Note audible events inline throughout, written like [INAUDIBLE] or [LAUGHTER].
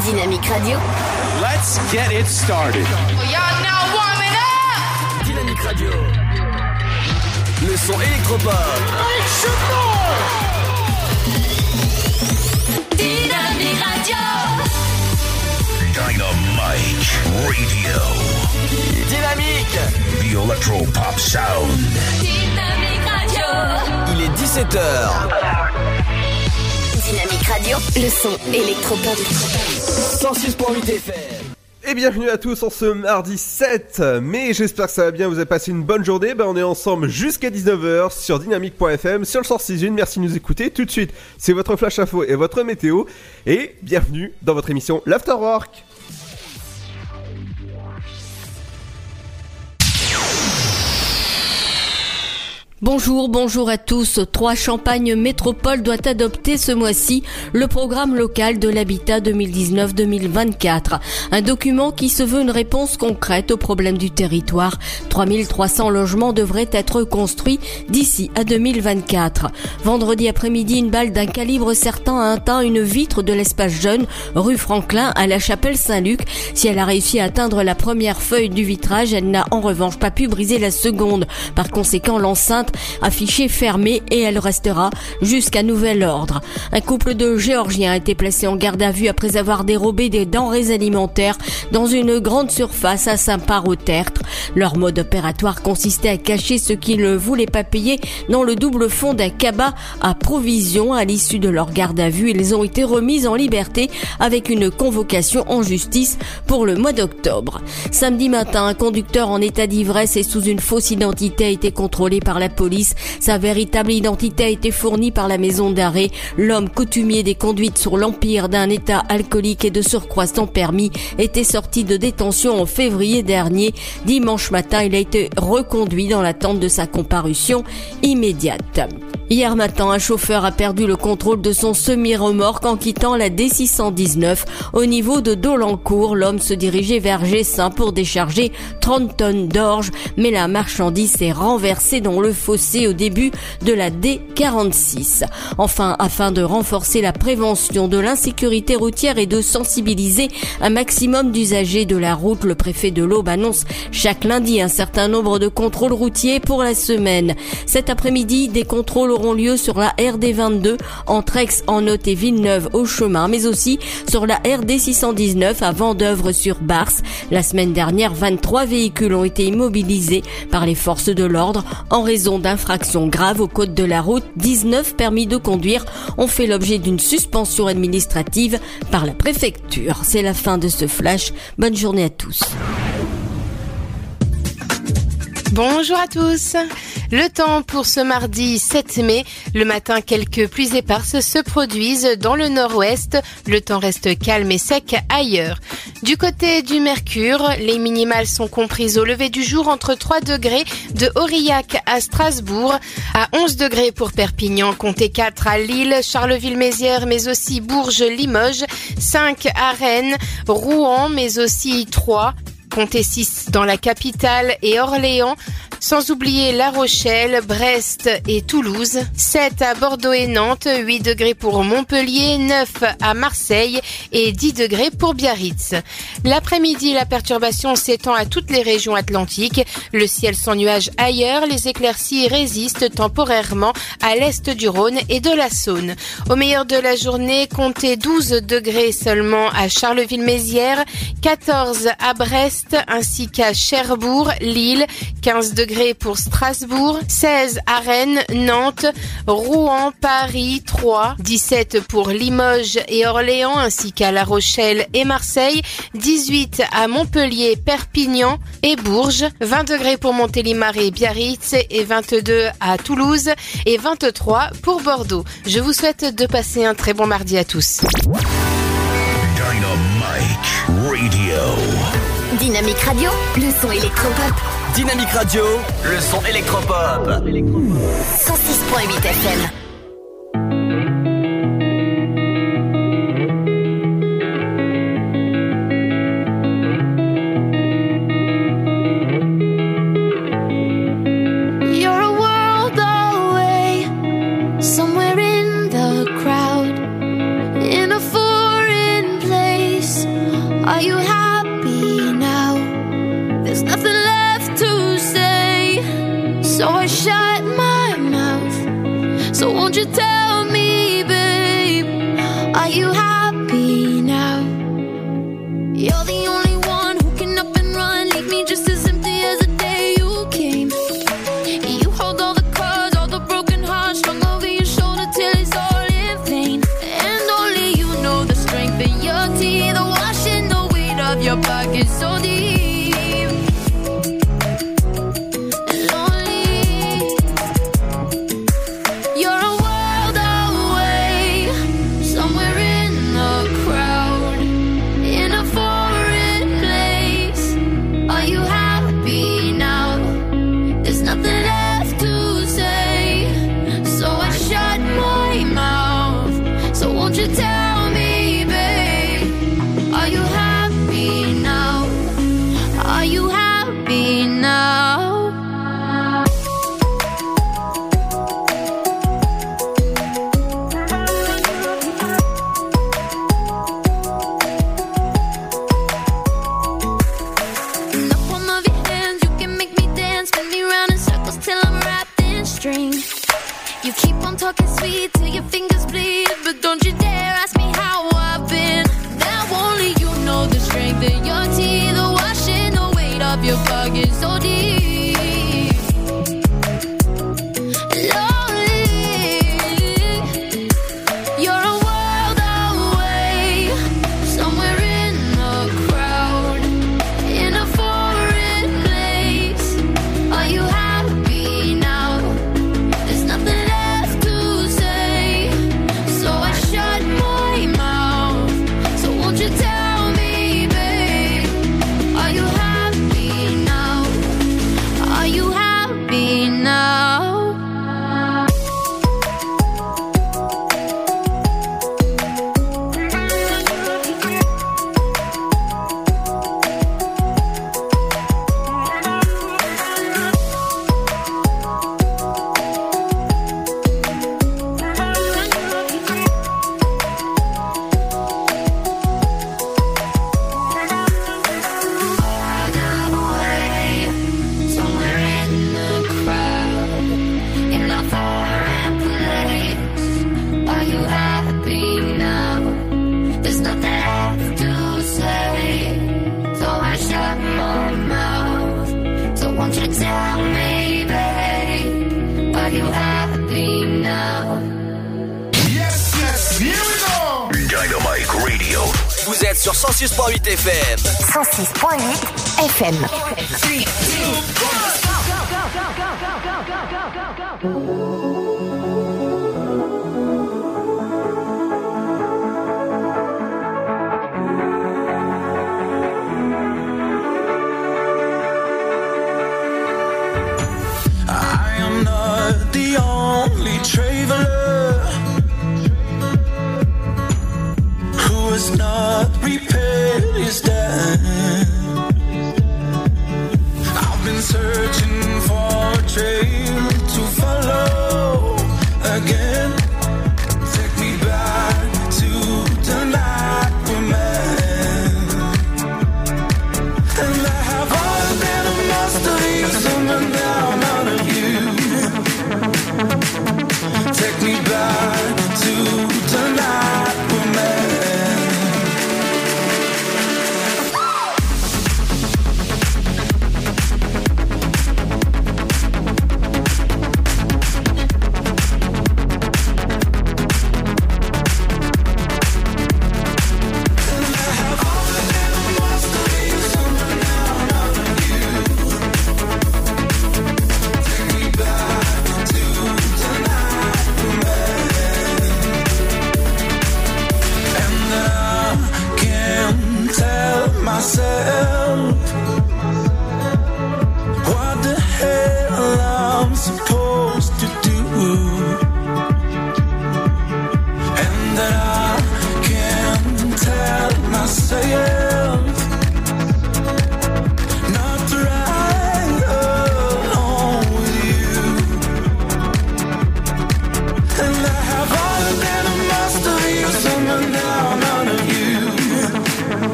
Dynamique Radio. Let's get it started. Y'all now warming up. Dynamique Radio. Le son électropop. Dynamique Radio. Dynamite Radio. Dynamique. The Electro Pop Sound. Dynamique Radio. Il est 17h. Dynamique Radio. Le son électropop. 106.8 FM. Et bienvenue à tous en ce mardi 7 mai, j'espère que ça va bien, vous avez passé une bonne journée, ben on est ensemble jusqu'à 19h sur dynamique.fm, sur le 106.1, merci de nous écouter, tout de suite c'est votre flash info et votre météo, et bienvenue dans votre émission l'Afterwork Bonjour, bonjour à tous. Trois Champagne Métropole doit adopter ce mois-ci le programme local de l'habitat 2019-2024. Un document qui se veut une réponse concrète aux problèmes du territoire. 3300 logements devraient être construits d'ici à 2024. Vendredi après-midi, une balle d'un calibre certain a atteint une vitre de l'espace jeune, rue Franklin, à la chapelle Saint-Luc. Si elle a réussi à atteindre la première feuille du vitrage, elle n'a en revanche pas pu briser la seconde. Par conséquent, l'enceinte affichée fermée et elle restera jusqu'à nouvel ordre. Un couple de Géorgiens a été placé en garde à vue après avoir dérobé des denrées alimentaires dans une grande surface à Saint-Par-au-Tertre. Leur mode opératoire consistait à cacher ce qu'ils ne voulaient pas payer dans le double fond d'un cabas à provisions. À l'issue de leur garde à vue, ils ont été remis en liberté avec une convocation en justice pour le mois d'octobre. Samedi matin, un conducteur en état d'ivresse et sous une fausse identité a été contrôlé par la police. Sa véritable identité a été fournie par la maison d'arrêt. L'homme coutumier des conduites sur l'empire d'un état alcoolique et de surcroît sans permis était sorti de détention en février dernier. Dimanche matin, il a été reconduit dans l'attente de sa comparution immédiate. Hier matin, un chauffeur a perdu le contrôle de son semi-remorque en quittant la D619 au niveau de Dolencourt. L'homme se dirigeait vers Gessin pour décharger 30 tonnes d'orge, mais la marchandise s'est renversée dans le fossé au début de la D46. Enfin, afin de renforcer la prévention de l'insécurité routière et de sensibiliser un maximum d'usagers de la route, le préfet de l'Aube annonce chaque lundi un certain nombre de contrôles routiers pour la semaine. Cet après-midi, des contrôles auront lieu sur la RD22 entre Aix en Note et Villeneuve au chemin, mais aussi sur la RD 619 à Vendœuvre sur Barse. La semaine dernière, 23 véhicules ont été immobilisés par les forces de l'ordre en raison d'infractions graves au code de la route. 19 permis de conduire ont fait l'objet d'une suspension administrative par la préfecture. C'est la fin de ce flash. Bonne journée à tous. Bonjour à tous. Le temps pour ce mardi 7 mai. Le matin, quelques pluies éparses se produisent dans le nord-ouest. Le temps reste calme et sec ailleurs. Du côté du Mercure, les minimales sont comprises au lever du jour entre 3 degrés de Aurillac à Strasbourg, à 11 degrés pour Perpignan, comptez 4 à Lille, Charleville-Mézières, mais aussi Bourges, Limoges, 5 à Rennes, Rouen, mais aussi 3 comptez 6 dans la capitale et Orléans, sans oublier La Rochelle, Brest et Toulouse, 7 à Bordeaux et Nantes, 8 degrés pour Montpellier, 9 à Marseille et 10 degrés pour Biarritz. L'après-midi, la perturbation s'étend à toutes les régions atlantiques. Le ciel sans nuages ailleurs, les éclaircies résistent temporairement à l'est du Rhône et de la Saône. Au meilleur de la journée, comptez 12 degrés seulement à Charleville-Mézières, 14 à Brest, ainsi qu'à Cherbourg, Lille, 15 degrés pour Strasbourg, 16 à Rennes, Nantes, Rouen, Paris, 3, 17 pour Limoges et Orléans, ainsi qu'à La Rochelle et Marseille, 18 à Montpellier, Perpignan et Bourges, 20 degrés pour Montélimar et Biarritz et 22 à Toulouse et 23 pour Bordeaux. Je vous souhaite de passer un très bon mardi à tous. Dynamite Radio. Dynamique Radio. Le son électropop. Dynamique Radio. Le son électropop. 106.8 FM. FM.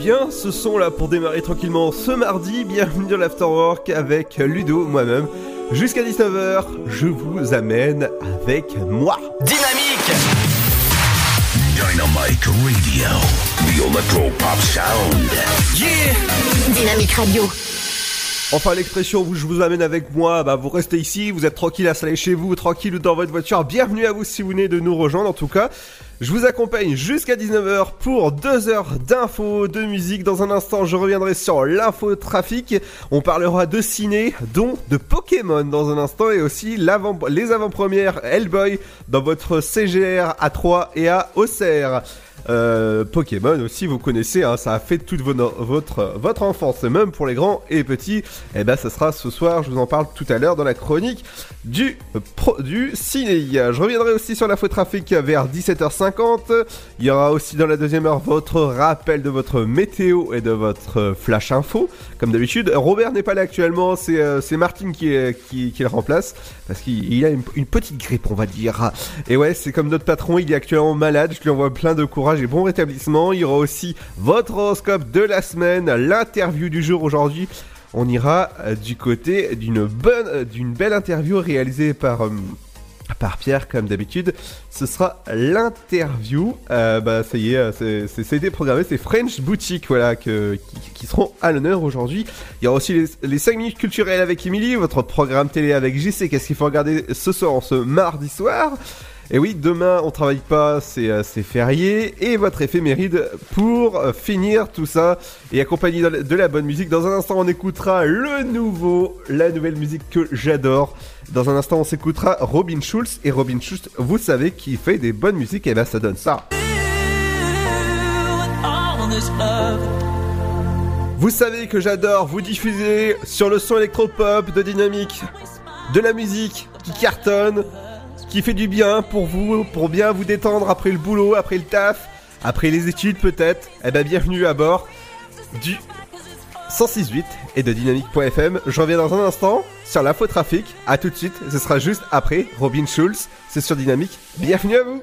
Bien ce son là pour démarrer tranquillement ce mardi. Bienvenue dans l'Afterwork avec Ludo, moi-même. Jusqu'à 19h, je vous amène avec moi. Dynamique Dynamic Radio. The Electro Pop Sound. Yeah Dynamique Radio. Enfin, l'expression je vous amène avec moi, bah vous restez ici, vous êtes tranquille installé chez vous, tranquille ou dans votre voiture. Bienvenue à vous si vous venez de nous rejoindre en tout cas. Je vous accompagne jusqu'à 19h pour 2 heures d'infos, de musique. Dans un instant, je reviendrai sur l'info trafic. On parlera de ciné, dont de Pokémon dans un instant et aussi les avant-premières Hellboy dans votre CGR A3 et à Auxerre. Euh, Pokémon aussi, vous connaissez, hein, ça a fait toute vo- votre, enfance, même pour les grands et petits. Et ben, ça sera ce soir, je vous en parle tout à l'heure dans la chronique du, pro, du ciné. Je reviendrai aussi sur l'info trafic vers 17h50. Il y aura aussi dans la deuxième heure votre rappel de votre météo et de votre flash info. Comme d'habitude, Robert n'est pas là actuellement, c'est euh, qui, le remplace parce qu'il il a une, une petite grippe, on va dire. Et ouais, c'est comme notre patron, il est actuellement malade. Je lui envoie plein de courage et bon rétablissement. Il y aura aussi votre horoscope de la semaine, l'interview du jour aujourd'hui. On ira euh, du côté d'une bonne, euh, d'une belle interview réalisée par euh, par Pierre comme d'habitude. Ce sera l'interview. Euh, bah ça y est, c'est- programmé. C'est French Boutique voilà que, qui, seront à l'honneur aujourd'hui. Il y aura aussi les, les 5 minutes culturelles avec Emily, votre programme télé avec JC. Qu'est-ce qu'il faut regarder ce soir, ce mardi soir? Et oui, demain on travaille pas, c'est euh, férié. Et votre éphéméride pour euh, finir tout ça et accompagné de la- bonne musique. Dans un instant, on écoutera le nouveau, la nouvelle musique que j'adore. Dans un instant, on s'écoutera Robin Schulz. Et Robin Schulz, vous savez qu'il fait des bonnes musiques, et ben ça donne ça. Vous savez que j'adore vous diffuser sur le son électropop de dynamique, de la musique qui cartonne, qui fait du bien pour vous, pour bien vous détendre après le boulot, après le taf, après les études peut-être. Eh ben bienvenue à bord du 106.8 et de dynamique.fm. Je reviens dans un instant sur l'info trafic. À tout de suite, ce sera juste après Robin Schulz. C'est sur Dynamique. Bienvenue à vous.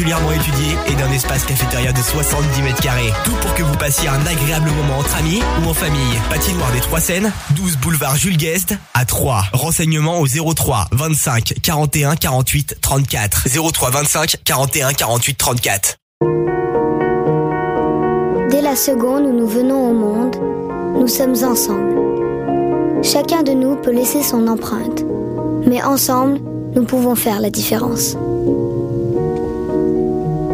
particulièrement étudiée et d'un espace cafétéria de 70 mètres carrés. Tout pour que vous passiez un agréable moment entre amis ou en famille. Patinoire des Trois Seines, 12 boulevard Jules Guest à 3. Renseignements au 03 25 41 48 34. 03 25 41 48 34. Dès la seconde où nous venons au monde, nous sommes ensemble. Chacun de nous peut laisser son empreinte, mais ensemble, nous pouvons faire la différence.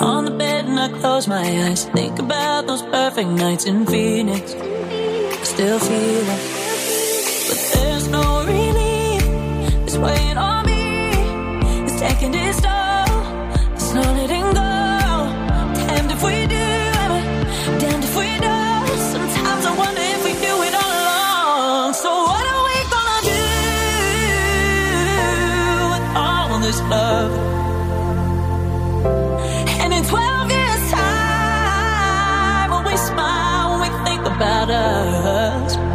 On the bed and I close my eyes. Think about those perfect nights in Phoenix. I Still feel it. But there's no relief. It's weighing on me. It's taking its toll. about us.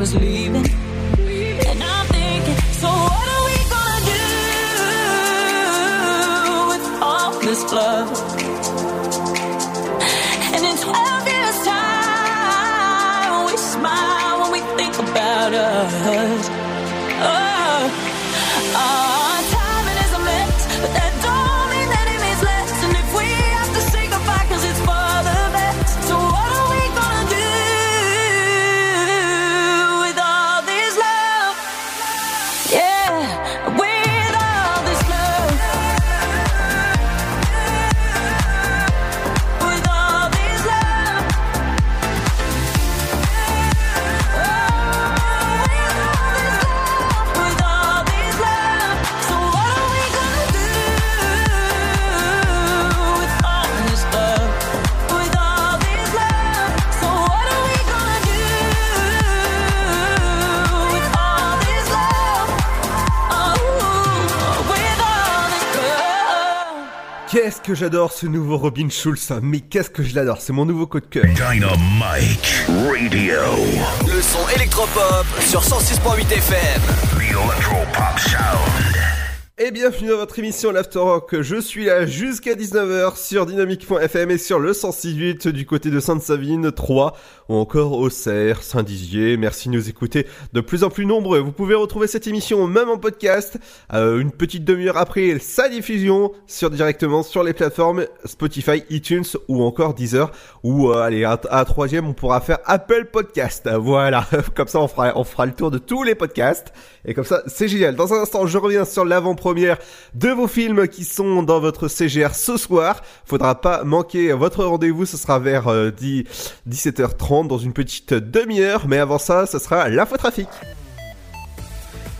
Was leaving. Qu'est-ce que j'adore ce nouveau Robin Schulz, hein. mais qu'est-ce que je l'adore, c'est mon nouveau coup de cœur. Dynamite Radio. Le son électropop sur 106.8 FM. The Electropop Sound. Et bienvenue dans votre émission l'After Rock. Je suis là jusqu'à 19h sur dynamique.fm et sur le 168 du côté de Sainte-Savine 3 ou encore Auxerre, Saint-Dizier. Merci de nous écouter de plus en plus nombreux. Vous pouvez retrouver cette émission même en podcast euh, une petite demi-heure après sa diffusion sur directement sur les plateformes Spotify, iTunes ou encore Deezer ou euh, allez à, à troisième on pourra faire Apple Podcast. Voilà, [LAUGHS] comme ça on fera on fera le tour de tous les podcasts et comme ça c'est génial. Dans un instant je reviens sur l'avant-première de vos films qui sont dans votre CGR ce soir. Faudra pas manquer votre rendez-vous, ce sera vers euh, 10, 17h30 dans une petite demi-heure, mais avant ça, ce sera l'infotrafic.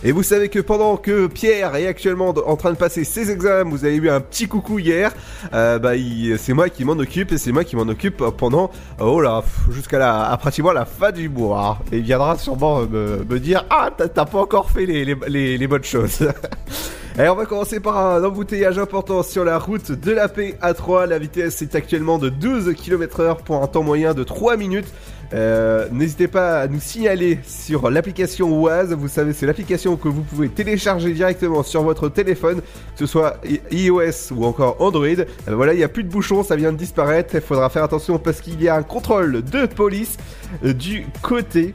Et vous savez que pendant que Pierre est actuellement en train de passer ses examens, vous avez eu un petit coucou hier, euh, bah c'est moi qui m'en occupe et c'est moi qui m'en occupe pendant, oh là, jusqu'à la, à pratiquement la fin du mois. Et il viendra sûrement me, me dire, ah t'as pas encore fait les, les, bonnes choses. [LAUGHS] Et on va commencer par un embouteillage important sur la route de la paix A3. La vitesse est actuellement de 12 km heure pour un temps moyen de 3 minutes. Euh, N'hésitez pas à nous signaler sur l'application Oise. Vous savez, c'est l'application que vous pouvez télécharger directement sur votre téléphone, que ce soit iOS ou encore Android. Euh, voilà, il n'y a plus de bouchons, ça vient de disparaître. Il faudra faire attention parce qu'il y a un contrôle de police euh, du côté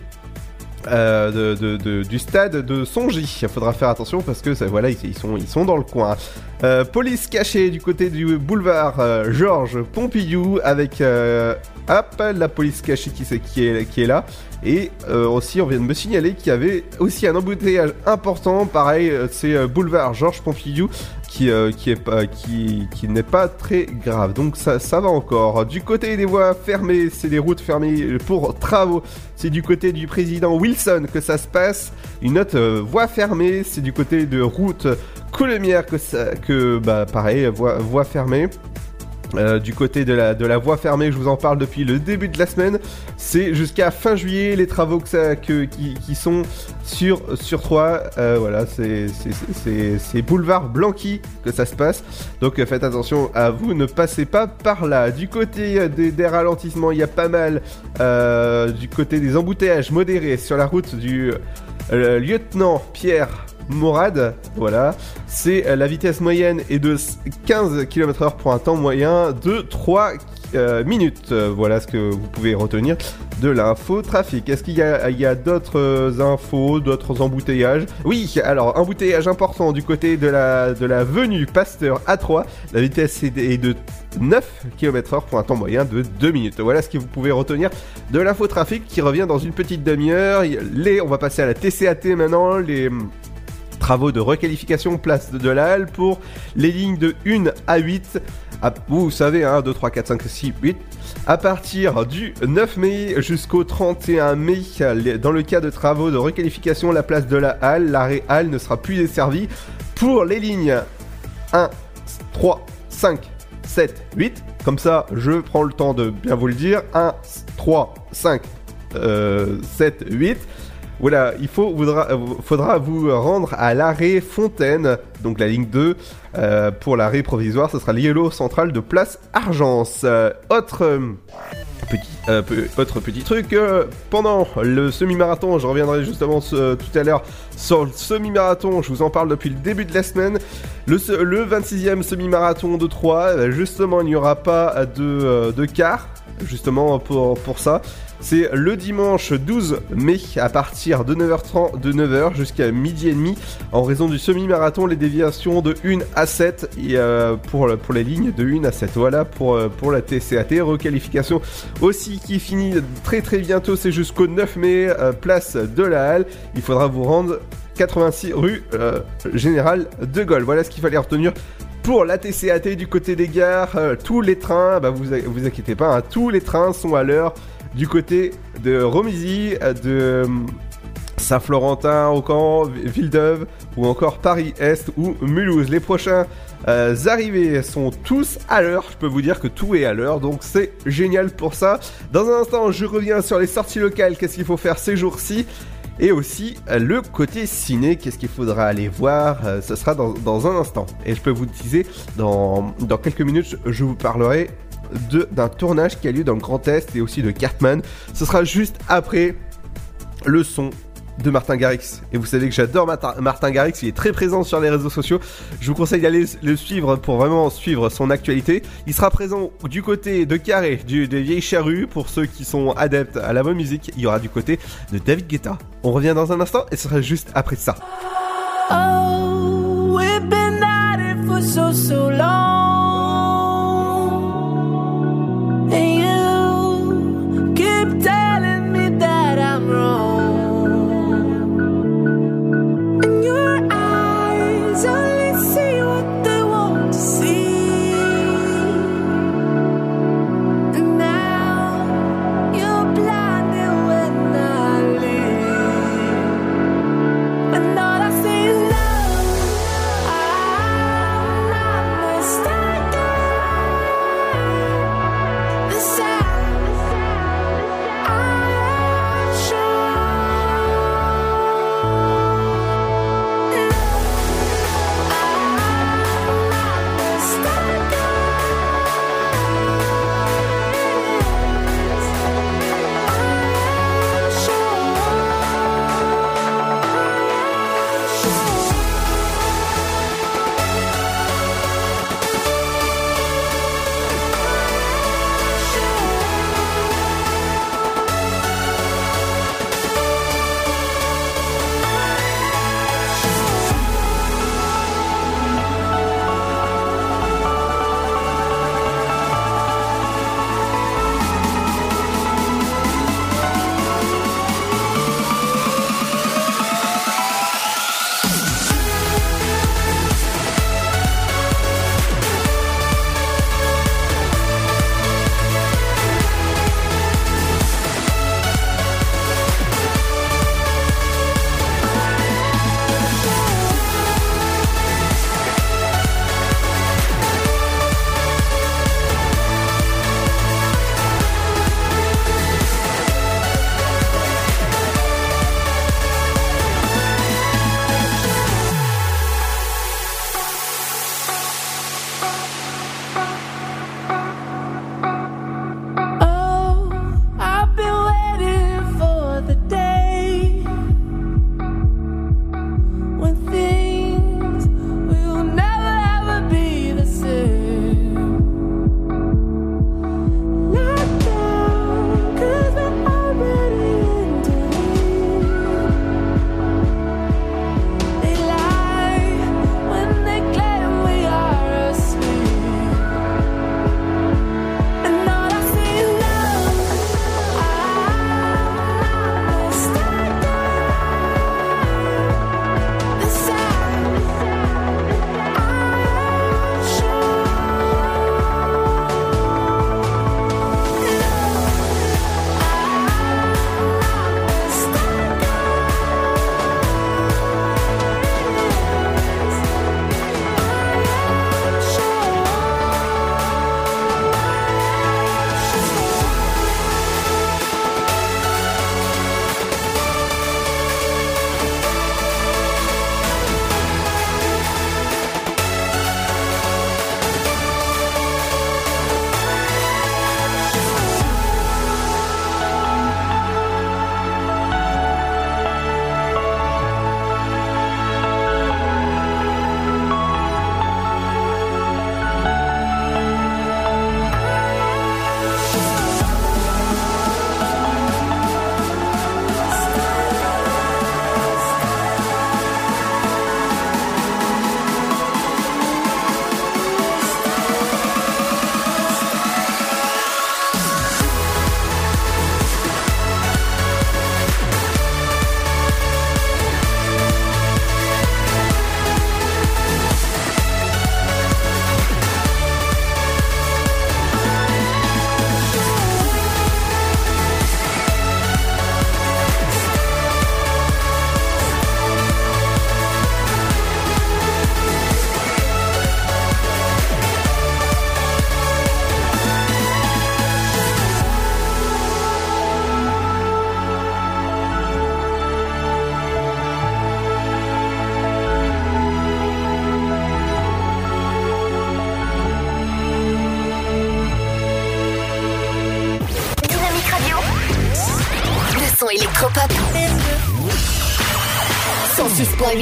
euh, du stade de Songy. Il faudra faire attention parce que voilà, ils, sont, ils dans le coin. Police cachée du côté du boulevard Georges Pompidou avec hop, la police cachée qui, est, qui est là. Et euh, aussi, on vient de me signaler qu'il y avait aussi un embouteillage important. Pareil, euh, c'est euh, boulevard Georges Pompidou qui, n'est pas très grave. Donc ça, va encore. Du côté des voies fermées, c'est des routes fermées pour travaux. C'est du côté du président Wilson que ça se passe. Une autre voie fermée, c'est du côté de route Coulemière que, ça, que bah, pareil, voie fermée. Euh, du côté de la, voie fermée, je vous en parle depuis le début de la semaine. C'est jusqu'à fin juillet les travaux qui, sont sur, sur 3. Euh, voilà, c'est- boulevard Blanqui que ça se passe. Donc euh, faites attention à vous, ne passez pas par là. Du côté des, ralentissements, il y a pas mal. du côté des embouteillages modérés sur la route du lieutenant Pierre Morad, voilà, c'est euh, la vitesse moyenne est de 15 km/h pour un temps moyen de 3 euh, minutes. Voilà ce que vous pouvez retenir de l'info trafic. Est-ce qu'il y a, d'autres euh, infos, d'autres embouteillages? Oui, alors embouteillage important du côté de la, de la venue Pasteur A3. La vitesse est de- est de 9 km/h pour un temps moyen de 2 minutes. Voilà ce que vous pouvez retenir de l'info trafic qui revient dans une petite demi-heure. On va passer à la TCAT maintenant. Les travaux de requalification place de la Halle pour les lignes de 1 à 8. Ah, vous savez, hein, 2, 3, 4, 5, 6, 8. À partir du 9 mai jusqu'au 31 mai, dans le cas de travaux de requalification, la place de la Halle, l'arrêt Halle ne sera plus desservi pour les lignes 1, 3, 5, 7, 8. Comme ça, je prends le temps de bien vous le dire. 1, 3, 5, euh, 7, 8. Voilà, il euh, faudra vous rendre à l'arrêt Fontaine, donc la ligne 2, euh, pour l'arrêt provisoire, ce sera l'îlot central de Place Argence. Euh, autre, petit, autre petit truc, pendant le semi-marathon, je reviendrai justement tout à l'heure sur le semi-marathon, je vous en parle depuis le début de la semaine. Le, le 26e semi-marathon de 3, euh, justement, il n'y aura pas de, de quart, justement pour, pour ça. C'est le dimanche 12 mai à partir de 9h30 de 9h jusqu'à midi et demi. En raison du semi-marathon les déviations de 1 à 7 et euh, pour, pour les lignes de 1 à 7 voilà pour, euh, la TCAT requalification aussi qui finit très très bientôt c'est jusqu'au 9 mai euh, place de la Halle. Il faudra vous rendre 86 rue Général de Gaulle. Voilà ce qu'il fallait retenir pour la TCAT du côté des gares, tous les trains, bah vous vous inquiétez pas, hein, tous les trains sont à l'heure du côté de euh, de euh, Saint-Florentin, Aucan, Villeneuve ou encore Paris-Est ou Mulhouse. Les prochains euh, arrivés sont tous à l'heure, je peux vous dire que tout est à l'heure, donc c'est génial pour ça. Dans un instant, je reviens sur les sorties locales, qu'est-ce qu'il faut faire ces jours-ci? Et aussi euh, le côté ciné, qu'est-ce qu'il faudra aller voir, euh, ce sera dans, dans un instant. Et je peux vous teaser, dans, dans quelques minutes, je, vous parlerai d'un tournage qui a lieu dans le Grand Est et aussi de Cartman. Ce sera juste après le son de Martin Garrix. Et vous savez que j'adore Martin, Garrix, il est très présent sur les réseaux sociaux. Je vous conseille d'aller le suivre pour vraiment suivre son actualité. Il sera présent du côté de Carré, du, des Vieilles Charrues, pour ceux qui sont adeptes à la bonne musique. Il y aura du côté de David Guetta. On revient dans un instant et ce sera juste après ça. Oh.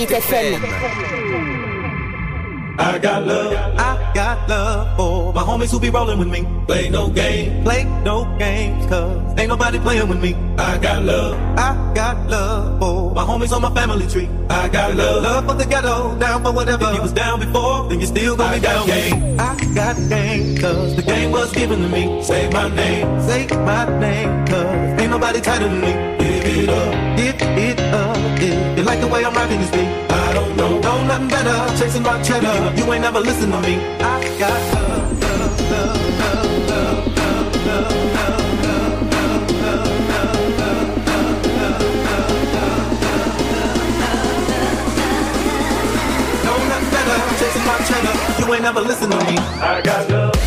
88 FM. I got love, I got love for my homies who be rolling with me. Play no game, play no games, cause ain't nobody playing with me. I got love, I got love for my homies on my family tree. I got love, love for the ghetto, down for whatever. If you was down before, then you still gonna be down. Game. I got game, cause the game was given to me. Say my name, say my name, cause ain't nobody tighter than me. Give it up, give it up, if you like the way I'm rocking this beat no, no, nothing better. Chasing my cheddar, you ain't never listen to me. I got love, love, love, love, love, love, love, love. Chasing my cheddar, you ain't never listen to me. I got love.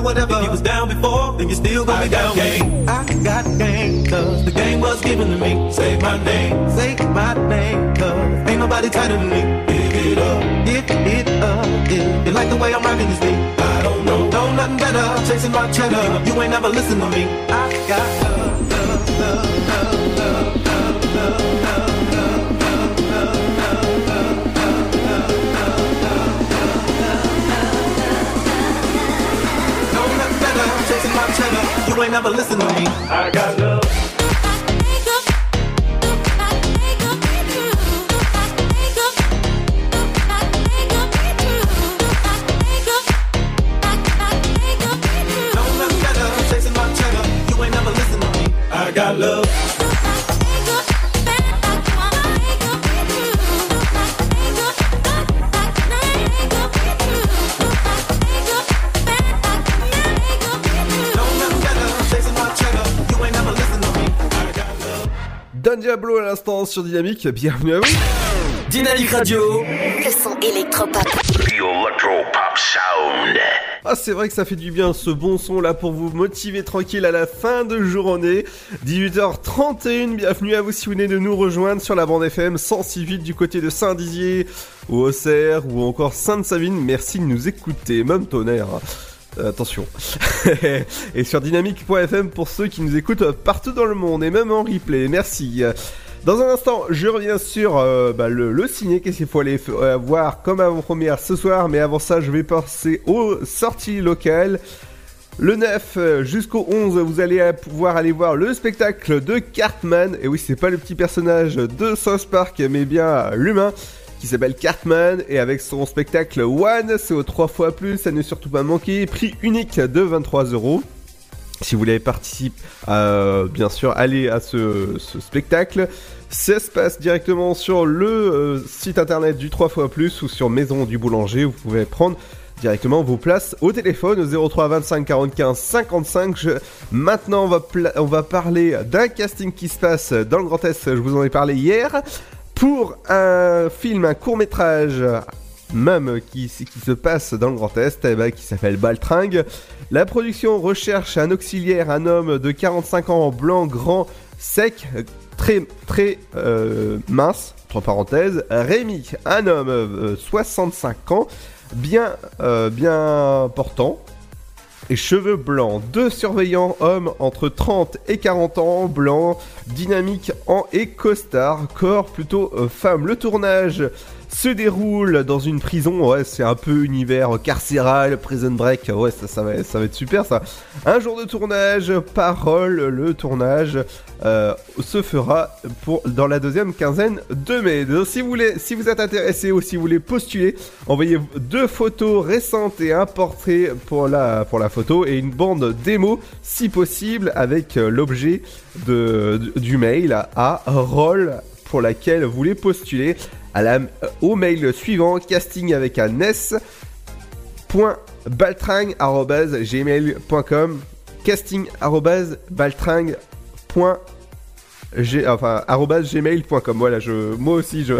whatever. If you was down before, then you still gonna I be down. Game. I got game, cause the game was given to me. Say my name, say my name, cause ain't nobody tighter than me. Give it up, give it up, yeah. You like the way I'm rocking this beat? I don't know, know nothing better. Chasing my cheddar, you ain't never listen to me. I got love, love, love, love, love, love, love. love. Ain't never listen to me. I got love. Diablo à l'instant sur Dynamique, bienvenue à vous. Dynamique Radio. Le son électropop. The Electro Pop Sound. Ah c'est vrai que ça fait du bien ce bon son là pour vous motiver tranquille à la fin de journée. 18h31, bienvenue à vous si vous venez de nous rejoindre sur la bande FM 106.8 du côté de Saint-Dizier, ou Auxerre ou encore Sainte-Savine. Merci de nous écouter, même tonnerre. Euh, attention. [LAUGHS] et sur dynamique.fm pour ceux qui nous écoutent partout dans le monde et même en replay. Merci. Dans un instant, je reviens sur euh, bah, le, le. Qu'est-ce qu'il faut aller euh, voir comme avant-première ce soir? Mais avant ça, je vais passer aux sorties locales. Le 9 euh, jusqu'au 11, vous allez pouvoir aller voir le spectacle de Cartman. Et oui, c'est pas le petit personnage de South Park, mais bien l'humain qui s'appelle Cartman. Et avec son spectacle One, c'est au 3 fois plus, ça ne surtout pas manquer. Prix unique de 23 euros. Si vous voulez participer, euh, bien sûr, allez à ce, spectacle. Ça se passe directement sur le euh, site internet du 3 fois plus ou sur Maison du Boulanger. Vous pouvez prendre directement vos places au téléphone au 03 25 45 55. Je- Maintenant, on va, on va parler d'un casting qui se passe dans le Grand Est. Je vous en ai parlé hier pour un film, un court métrage même qui, qui se passe dans le Grand Est, eh ben, qui s'appelle Baltringue. La production recherche un auxiliaire, un homme de 45 ans, blanc, grand, sec, très très euh, mince, entre parenthèses. Rémi, un homme, euh, 65 ans, bien, euh, bien portant, et cheveux blancs. Deux surveillants hommes entre 30 et 40 ans, blancs, dynamiques en et costard, corps plutôt euh, femme. Le tournage se déroule dans une prison, ouais, c'est un peu univers carcéral, prison break, ouais, ça, ça, va, ça va être super ça. Un jour de tournage, parole, le tournage euh, se fera pour, dans la deuxième quinzaine de mai. Donc, si, vous voulez, si vous êtes intéressé ou si vous voulez postuler, envoyez deux photos récentes et un portrait pour la, pour la photo et une bande démo si possible avec euh, l'objet du mail à rôle pour laquelle vous voulez postuler la, au mail suivant casting avec un S baltringue@gmail.com casting@baltringue. G, enfin, gmail.com. Voilà, je, moi aussi, je.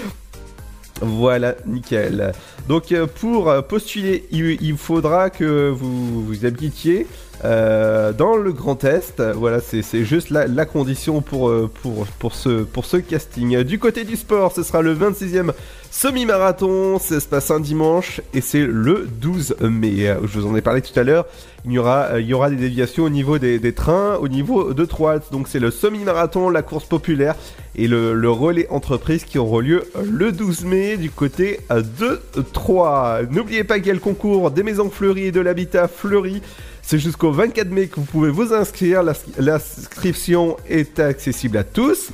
[LAUGHS] voilà, nickel. Donc, euh, pour euh, postuler, il, faudra que vous, vous habitiez euh, dans le Grand Est. Voilà, c'est juste la, condition pour, pour, pour, ce, pour ce casting. Du côté du sport, ce sera le 26e semi-marathon. Ça se passe un dimanche et c'est le 12 mai. Je vous en ai parlé tout à l'heure. Il y aura, il y aura des déviations au niveau des, des trains, au niveau de Troyes. Donc c'est le semi-marathon, la course populaire et le, le relais entreprise qui auront lieu le 12 mai du côté de Troyes. N'oubliez pas qu'il y a le concours des maisons fleuries et de l'habitat fleuri. C'est jusqu'au 24 mai que vous pouvez vous inscrire. L'inscription est accessible à tous.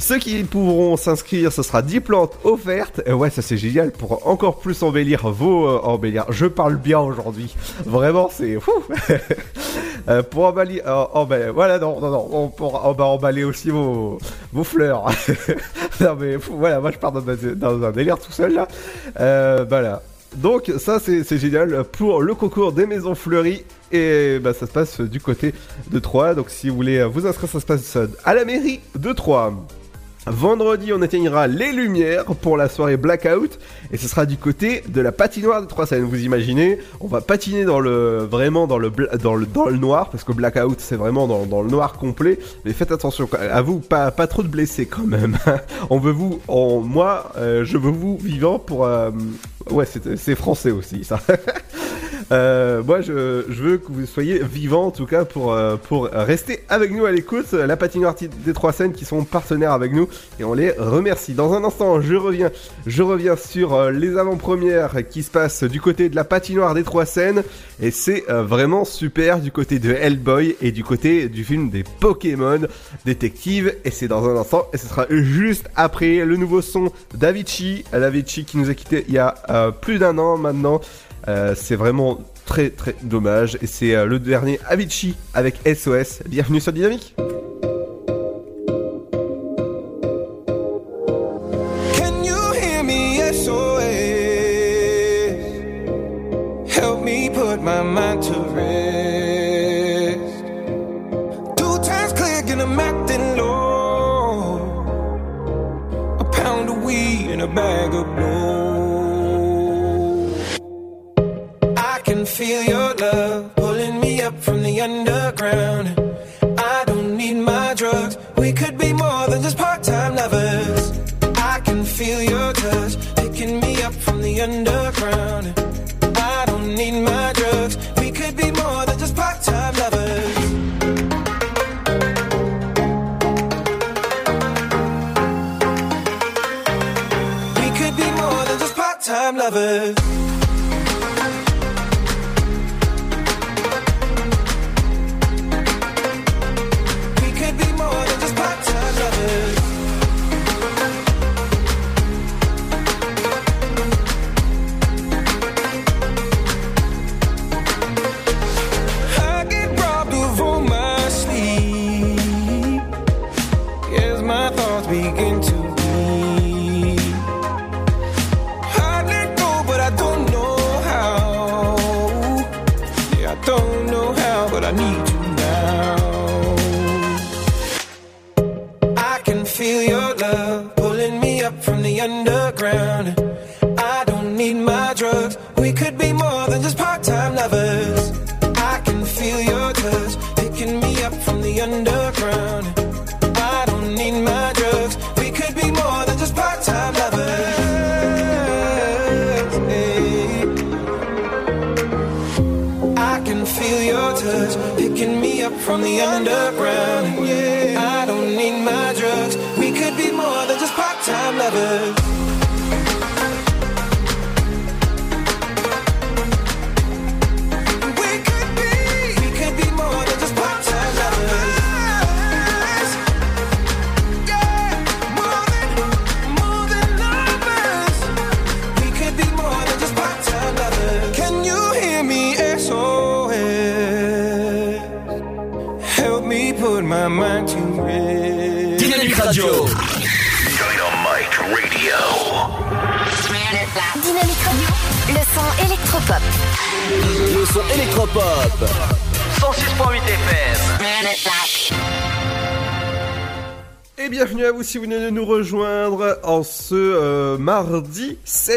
Ceux qui pourront s'inscrire, ce sera 10 plantes offertes. Ouais, ça c'est génial pour encore plus embellir vos euh, embellir. Je parle bien aujourd'hui. Vraiment, c'est fou. [LAUGHS] Euh, pour emballer, euh, emballer- voilà, non, non, non, on, pour on va emballer aussi vos, vos fleurs. [LAUGHS] non mais voilà, moi je pars dans, un- délire tout seul là. Euh, voilà. Donc ça c'est génial pour le concours des maisons fleuries et bah, ça se passe du côté de Troyes. Donc si vous voulez vous inscrire, ça se passe à la mairie de Troyes. Vendredi, on éteignera les lumières pour la soirée Blackout et ce sera du côté de la patinoire de Trois Seines. Vous imaginez, on va patiner dans le vraiment dans le dans le dans le noir parce que Blackout c'est vraiment dans, dans le noir complet. Mais faites attention, à vous pas pas trop de blessés quand même. on veut vous, on, moi, euh, je veux vous vivant pour euh, ouais c'est français aussi ça. [LAUGHS] Euh, moi, je, je veux que vous soyez vivants, en tout cas, pour, euh, pour rester avec nous à l'écoute. La patinoire ti- des trois scènes qui sont partenaires avec nous et on les remercie. Dans un instant, je reviens, je reviens sur euh, les avant-premières qui se passent du côté de la patinoire des trois scènes et c'est euh, vraiment super du côté de Hellboy et du côté du film des Pokémon détective et c'est dans un instant et ce sera juste après le nouveau son d'Avicii, Avicii qui nous a quitté il y a plus d'un an maintenant. Euh, c'est vraiment très très dommage. Et c'est euh, le dernier Avicii avec SOS. Bienvenue sur Dynamique. Can you hear me? SOS. Help me put my mind to rest. Two times click and I'm acting low. A pound of weed and a bag of blow. Can feel your love pulling me up from the underground. I don't need my drugs. We could be more than just part-time lovers. I can feel your touch picking me up from the underground. I don't need my drugs. We could be more than just part-time lovers. We could be more than just part-time lovers.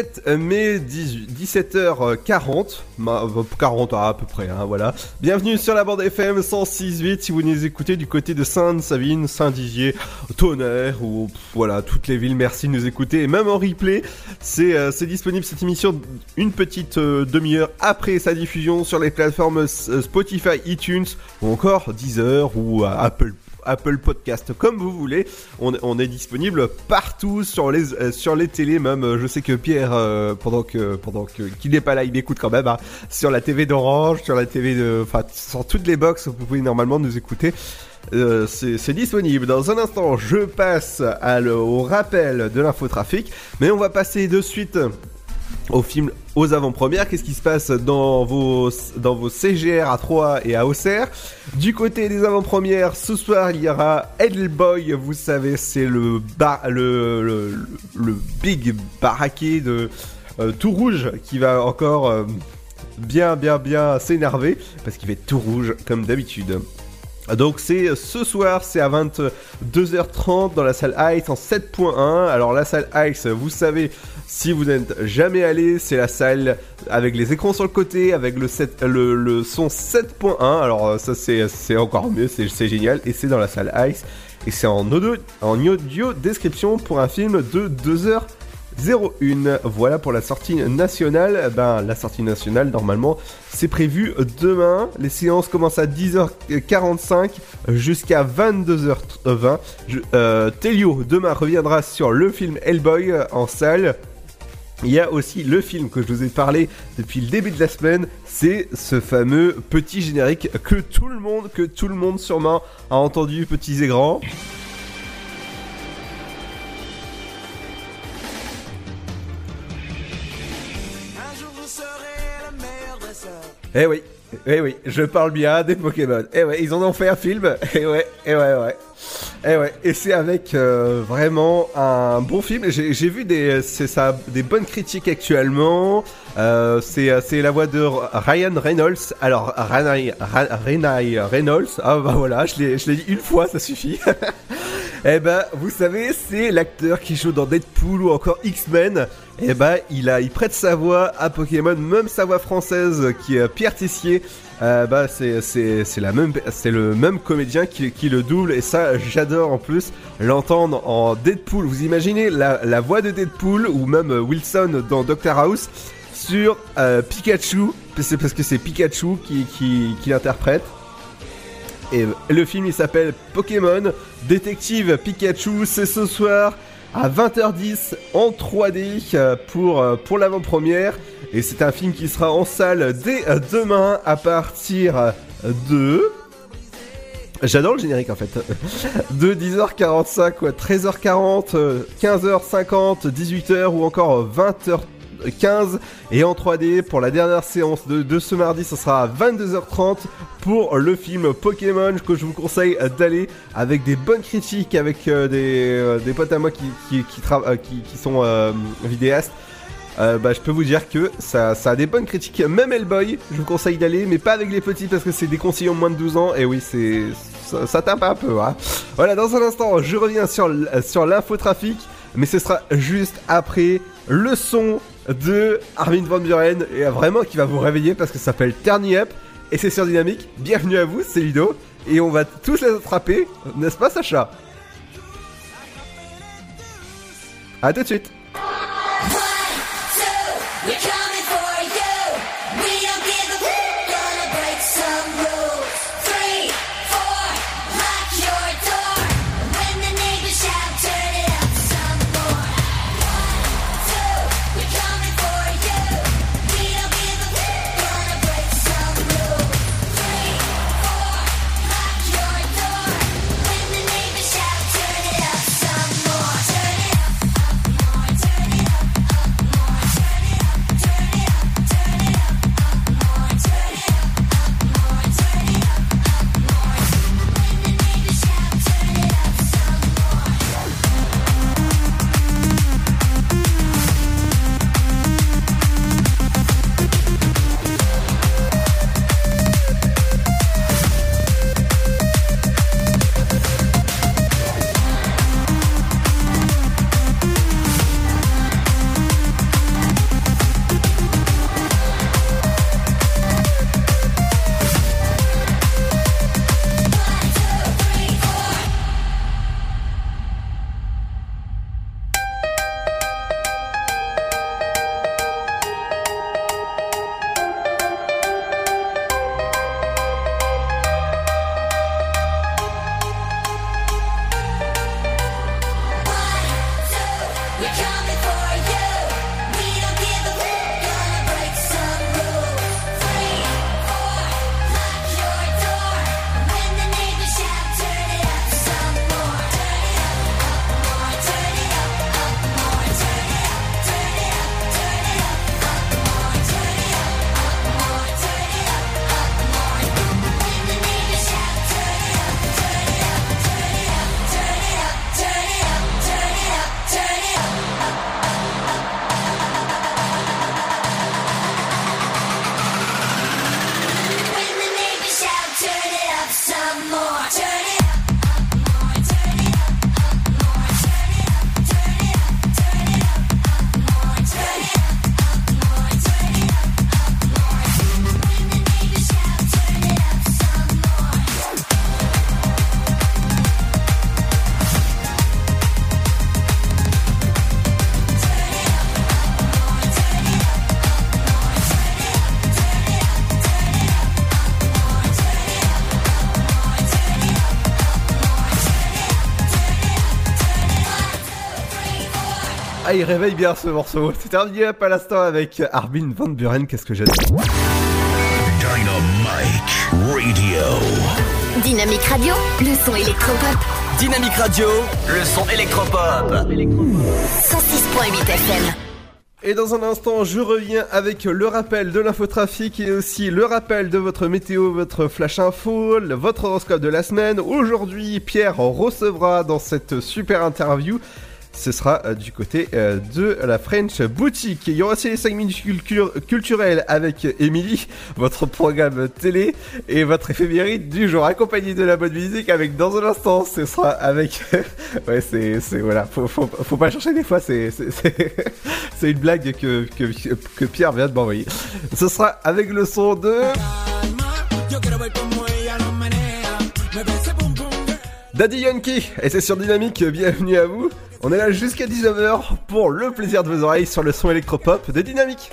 17 euh, mai 17h40, 40 euh, euh, ah, à peu près, hein, voilà. Bienvenue sur la bande FM 106.8 si vous nous écoutez du côté de Sainte-Savine, Saint-Dizier, Tonnerre ou voilà toutes les villes. Merci de nous écouter et même en replay, c'est disponible cette émission une petite demi-heure après sa diffusion sur les plateformes Spotify, iTunes ou encore Deezer ou Apple Apple Podcast, comme vous voulez. On, est disponible partout sur les euh, sur les télés même. Je sais que Pierre, euh, pendant que pendant que qu'il n'est pas là, il écoute quand même hein, sur la TV d'Orange, sur la TV de, enfin sur toutes les box, vous pouvez normalement nous écouter. Euh, c'est disponible. Dans un instant, je passe au rappel de l'infotrafic, mais on va passer de suite au film aux avant-premières. Qu'est-ce qui se passe dans vos, dans vos CGR à Troyes et à Auxerre? Du côté des avant-premières, ce soir il y aura Hellboy, vous savez, c'est le, le, le, big baraquet de euh, tout rouge qui va encore euh, bien, bien, bien s'énerver parce qu'il être tout rouge comme d'habitude. Donc c'est ce soir, c'est à 22h30 dans la salle Ice en 7.1. Alors la salle Ice, vous savez, si vous n'êtes jamais allé, c'est la salle avec les écrans sur le côté, avec le, son 7.1. Alors euh, ça c'est encore mieux, c'est génial. Et c'est dans la salle Ice. Et c'est en audio, en audio description pour un film de 2h. 01. Voilà pour la sortie nationale. Ben, la sortie nationale, normalement, c'est prévu demain. Les séances commencent à 10h45 jusqu'à 22h20. Je- euh, Telio, demain, reviendra sur le film Hellboy euh, en salle. Il y a aussi le film que je vous ai parlé depuis le début de la semaine, c'est ce fameux petit générique que tout le monde, que tout le monde sûrement a entendu, petits et grands. Eh oui, eh oui, je parle bien des Pokémon. Eh ouais, ils en ont fait un film. Eh ouais, eh ouais, ouais. Eh ouais, et c'est avec euh, vraiment un bon film. J'ai vu des, ça, des bonnes critiques actuellement. Euh, c'est euh, la voix de Ryan Reynolds. Alors Ryan, Reynolds. Ah bah voilà, je l'ai dit une fois, ça suffit. Eh ben, vous savez, c'est l'acteur qui joue dans Deadpool ou encore X-Men. Eh ben, il a, il prête sa voix à Pokémon, même sa voix française qui est Pierre Tessier. Euh, bah, c'est, la même, c'est le même comédien qui, le double et ça, j'adore en plus l'entendre en Deadpool. Vous imaginez la, voix de Deadpool ou même Wilson dans Doctor House sur euh, Pikachu. C'est parce que c'est Pikachu qui l'interprète. Et le film il s'appelle Pokémon Détective Pikachu. C'est ce soir à 20h10 en 3D euh, pour, euh, pour l'avant-première. Et c'est un film qui sera en salle dès euh, demain à partir de... J'adore le générique en fait. [LAUGHS] De 10h45, quoi, 13h40, euh, 15h50, 18h ou encore 20h15 et en 3D pour la dernière séance de, ce mardi, ce sera à 22h30 pour le film Pokémon que je vous conseille d'aller avec des bonnes critiques, avec euh, des, euh, des potes à moi qui, euh, sont vidéastes. Bah, je peux vous dire que ça, a des bonnes critiques. Même Hellboy, je vous conseille d'aller, mais pas avec les petits parce que c'est des conseillers moins de 12 ans. Et oui, c'est ça, tape un peu. Hein. Voilà, dans un instant, je reviens sur, sur l'infotrafic, mais ce sera juste après le son de Armin Van Buren et vraiment qui va vous réveiller parce que ça s'appelle Turn Up et c'est sur Dynamique. Bienvenue à vous, c'est Ludo et on va tous les attraper, n'est-ce pas Sacha? À tout de suite. Ah, il réveille bien ce morceau. C'est terminé à l'instant avec Armin Van Buren. Qu'est-ce que j'ai dit Dynamite Radio. Dynamique Radio, le son électropop. Dynamique Radio, le son électropop. 106.8 FM. Et dans un instant, je reviens avec le rappel de l'infotrafic et aussi le rappel de votre météo, votre flash info, votre horoscope de la semaine. Aujourd'hui, Pierre recevra dans cette super interview. Ce sera euh, du côté euh, de la French Boutique. Il y aura aussi les 5 minutes culture- culturelles avec Émilie, votre programme télé et votre éphéméride du jour, accompagné de la bonne musique avec dans un instant, ce sera avec... [LAUGHS] ouais, c'est, voilà, faut, faut, faut pas chercher des fois, [LAUGHS] c'est une blague que, que, que Pierre vient de m'envoyer. Ce sera avec le son de... Daddy Yankee, et c'est sur Dynamique, bienvenue à vous. On est là jusqu'à 19h pour le plaisir de vos oreilles sur le son électropop de Dynamique.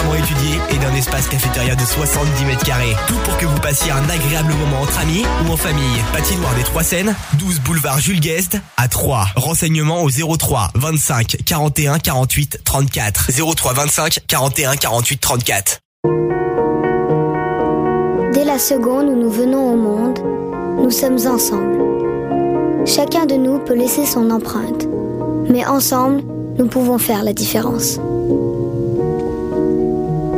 étudiée et d'un espace cafétéria de 70 mètres carrés. Tout pour que vous passiez un agréable moment entre amis ou en famille. Patinoire des Trois Seines, 12 boulevard Jules Guest à 3. Renseignements au 03 25 41 48 34. 03 25 41 48 34. Dès la seconde où nous venons au monde, nous sommes ensemble. Chacun de nous peut laisser son empreinte, mais ensemble, nous pouvons faire la différence.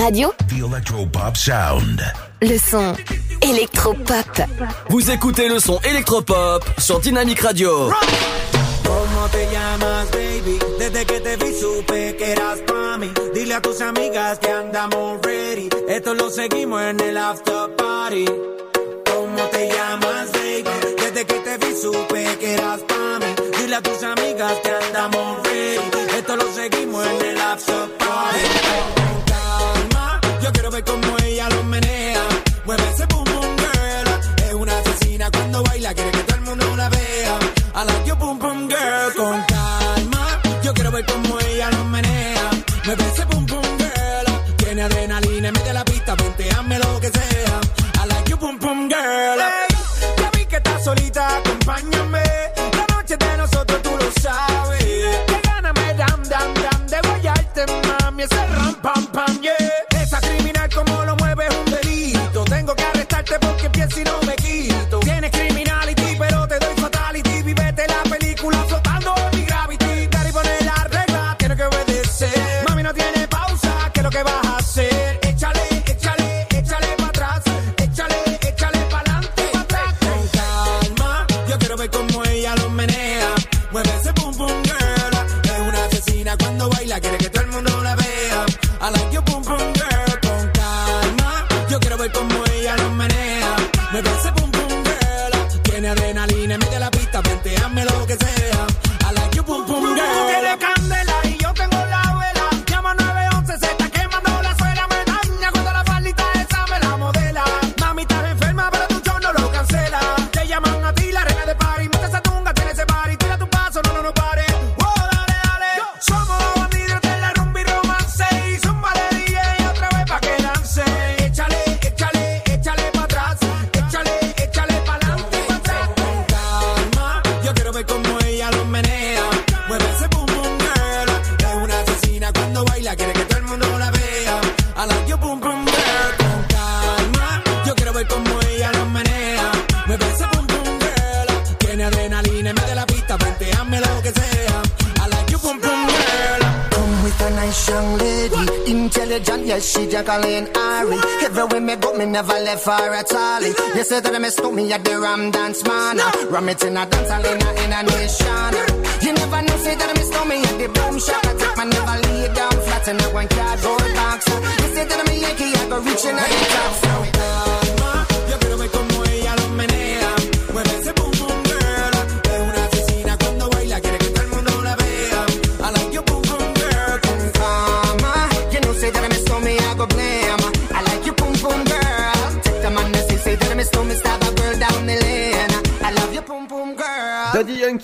Radio, The Electropop Sound. le son électropop. Vous écoutez le son électropop sur Dynamique Radio. ¿Cómo te llamas, baby? Desde que te vi supe que eras pa' mí. Dile a tus amigas que andamos ready. Esto lo seguimos en el after party. ¿Cómo te llamas, baby? Desde que te vi supe que eras pa' mí. Dile a tus amigas que andamos ready. Esto lo seguimos en el after party. Ella lo menea. Mueve ese boom boom girl. Es una asesina cuando baila, quiere que todo el mundo la vea. I like your boom boom girl. Con calma, yo quiero ver cómo ella lo menea. Mueve ese boom boom girl. Tiene adrenalina de la pista, ponteame lo que sea. I like your boom boom girl. Hey, ya vi que estás solita, acompáñame. La noche de nosotros tú lo sabes. Que gana me dam dam dam de guayarte, mami. Ese Jacqueline Ari. Everywhere me go, me never left her at all. You say that me stop me at the Ram Dance Man. Ram it in a dance hall in a, in a nation. You never know, say that me stop me at the Boom Shop. I take my never lay down flat in a one cardboard box. You say that me Yankee, I go reaching out the top.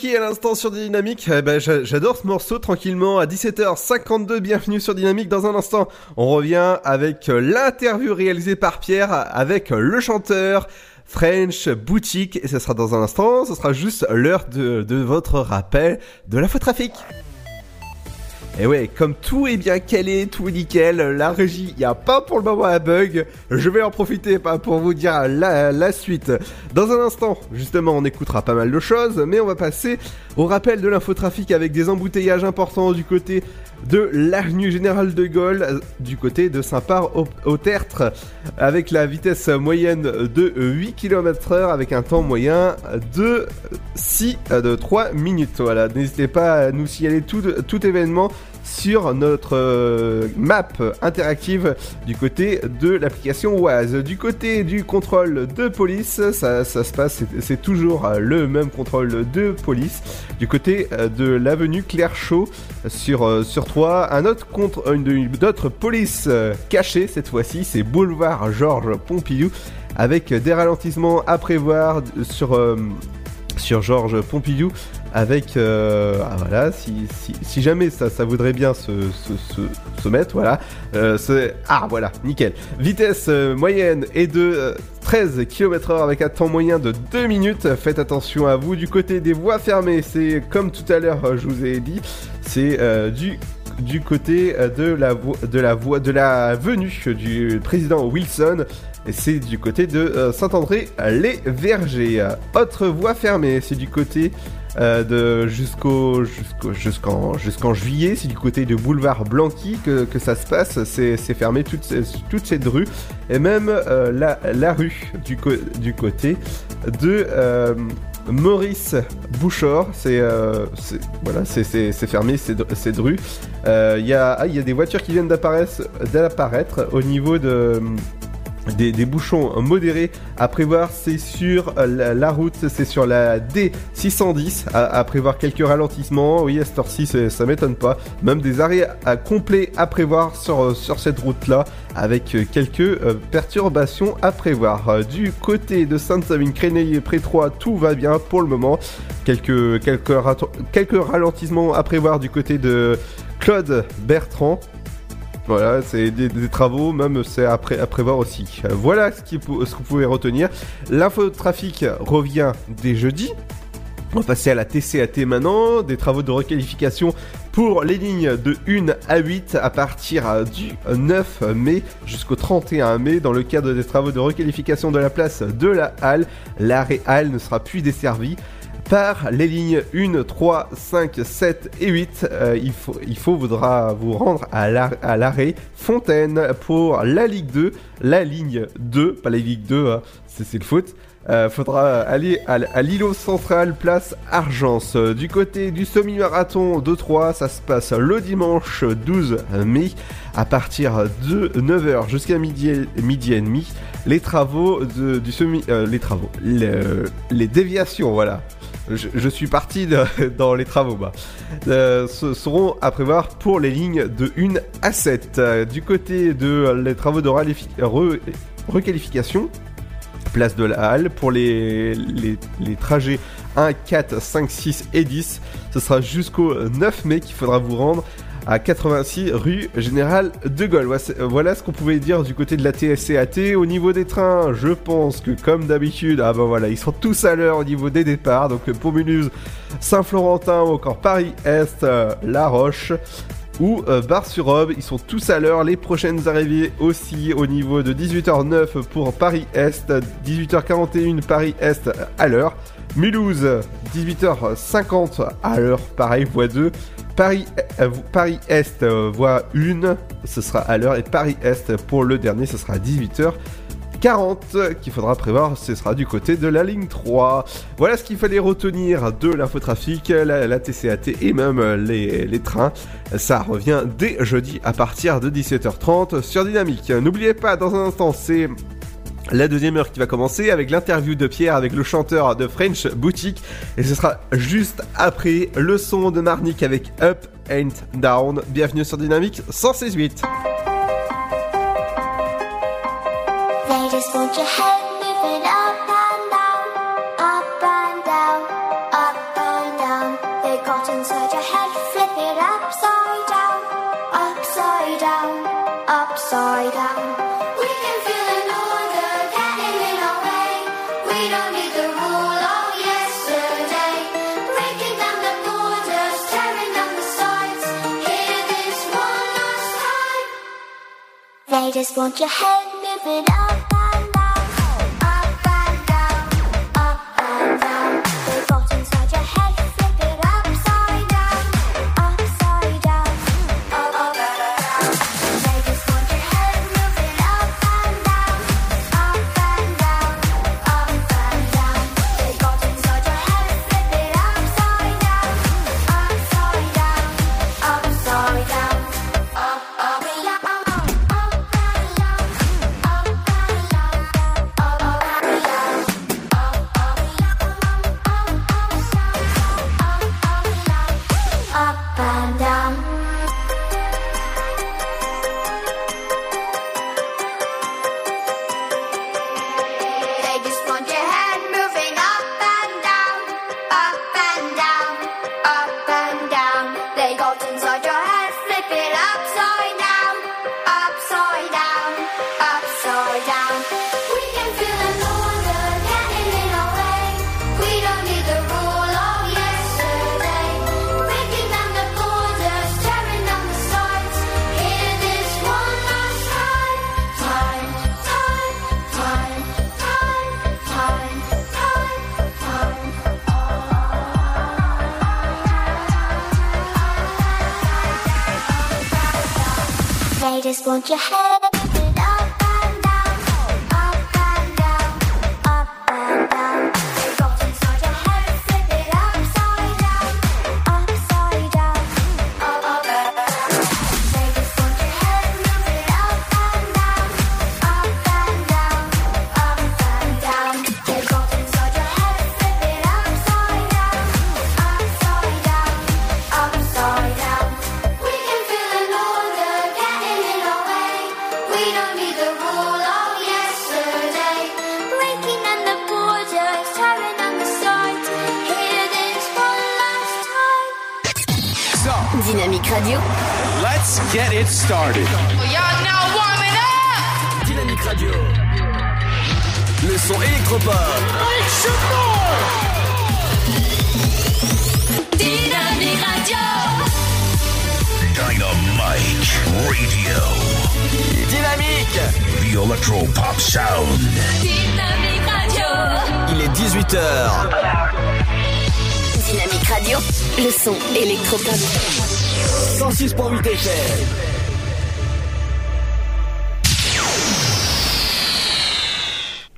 Yankee à l'instant sur Dynamique. Eh ben, j'a- j'adore ce morceau tranquillement à 17h52. Bienvenue sur Dynamique. Dans un instant, on revient avec euh, l'interview réalisée par Pierre avec le chanteur. French Boutique et ce sera dans un instant, ce sera juste l'heure de, de votre rappel de l'infotrafic. Et ouais, comme tout est bien calé, tout est nickel, la régie, il n'y a pas pour le moment un bug. Je vais en profiter pour vous dire la, suite. Dans un instant, justement, on écoutera pas mal de choses, mais on va passer au rappel de l'infotrafic avec des embouteillages importants du côté de l'avenue Général de Gaulle, du côté de Saint-Par au, au Tertre, avec la vitesse moyenne de 8 km heure, avec un temps moyen de 6, euh, de 3 minutes. Voilà, n'hésitez pas à nous signaler tout événement sur notre euh, map interactive du côté de l'application Oise. Du côté du contrôle de police, ça, ça se passe, c'est- toujours euh, le même contrôle de police. Du côté euh, de l'avenue Claire Chaud sur, sur 3, un autre contre, une, une autre police cachée cette fois-ci, c'est boulevard Georges Pompidou avec des ralentissements à prévoir sur sur Georges Pompidou avec euh, ah, voilà si, jamais ça, voudrait bien se, mettre voilà euh, ah voilà nickel. Vitesse euh, moyenne est de euh, 13 km heure avec un temps moyen de 2 minutes. Faites attention à vous du côté des voies fermées. C'est comme tout à l'heure je vous ai dit c'est du du côté de la de la voie de la venue du président Wilson c'est du côté de euh, Saint-André-les-Vergers. Autre voie fermée, c'est du côté euh, de jusqu'au jusqu'en jusqu'en juillet, c'est du côté de boulevard Blanqui que, que ça se passe, c'est c'est fermé toute, toute cette rue et même euh, la, la rue du, du côté de Maurice Bouchard, c'est voilà, c'est c'est- fermé cette, rue. Il y a ah, il y a des voitures qui viennent d'apparaître au niveau de des, bouchons modérés à prévoir, c'est sur euh, la, route, c'est sur la D610, à, à prévoir quelques ralentissements, oui à cette heure-ci ça m'étonne pas, même des arrêts à complets à prévoir sur, euh, sur cette route-là, avec euh, quelques perturbations à prévoir. Du côté de Sainte-Savine, Créneil, Prétroit, tout va bien pour le moment, quelques, quelques, quelques ralentissements à prévoir du côté de Claude Bertrand, voilà, c'est des, travaux, même c'est à, pré- à prévoir aussi. Voilà ce, que vous pouvez retenir. L'infotrafic revient dès jeudi. On va passer à la TCAT maintenant, des travaux de requalification pour les lignes de 1 à 8 à partir du 9 mai jusqu'au 31 mai dans le cadre des travaux de requalification de la place de la Halle. L'arrêt Halle ne sera plus desservi par les lignes 1, 3, 5, 7 et 8. Euh, il, faut, faudra vous rendre à la- à l'arrêt Fontaine pour la Ligue 2, la ligne 2, pas la Ligue 2, hein, c'est le foot. Euh, faudra aller à, l'îlot central, place Argence. Du côté du semi-marathon de 3, ça se passe le dimanche 12 mai à partir de 9h jusqu'à midi, et- demi. Les travaux du semi... euh, les travaux. le- les déviations, voilà. Je, suis parti [LAUGHS] dans les travaux, bah. Euh, ce seront à prévoir pour les lignes de 1 à 7. Euh, du côté de les travaux de re- requalification, place de la Halle, pour les, les trajets 1, 4, 5, 6 et 10, ce sera jusqu'au 9 mai qu'il faudra vous rendre à 86 rue Général de Gaulle. Voilà, c'est- Voilà ce qu'on pouvait dire du côté de la TSCAT. Au niveau des trains, je pense que comme d'habitude, ah ben voilà, ils sont tous à l'heure au niveau des départs. Donc pour Mulhouse, Saint-Florentin ou encore Paris-Est, euh, La Roche ou euh, Bar-sur-Aube, ils sont tous à l'heure. Les prochaines arrivées aussi au niveau de 18h09 pour Paris-Est, 18h41 Paris-Est à l'heure. Mulhouse, 18h50 à l'heure, pareil, voie 2. Paris, euh, Paris Est, euh, voie 1, ce sera à l'heure. Et Paris Est, pour le dernier, ce sera à 18h. 40 qu'il faudra prévoir, ce sera du côté de la ligne 3. Voilà ce qu'il fallait retenir de l'infotrafic, la, la TCAT et même les, les trains. Ça revient dès jeudi à partir de 17h30 sur Dynamique. N'oubliez pas, dans un instant, c'est la deuxième heure qui va commencer avec l'interview de Pierre avec le chanteur de French Boutique et ce sera juste après le son de Marnik avec Up and Down. Bienvenue sur Dynamique 168. They just want your head moving The Electro Pop Sound. Dynamique Radio. Il est 18h. Dynamique Radio. Le son électropop. 106.8 FM.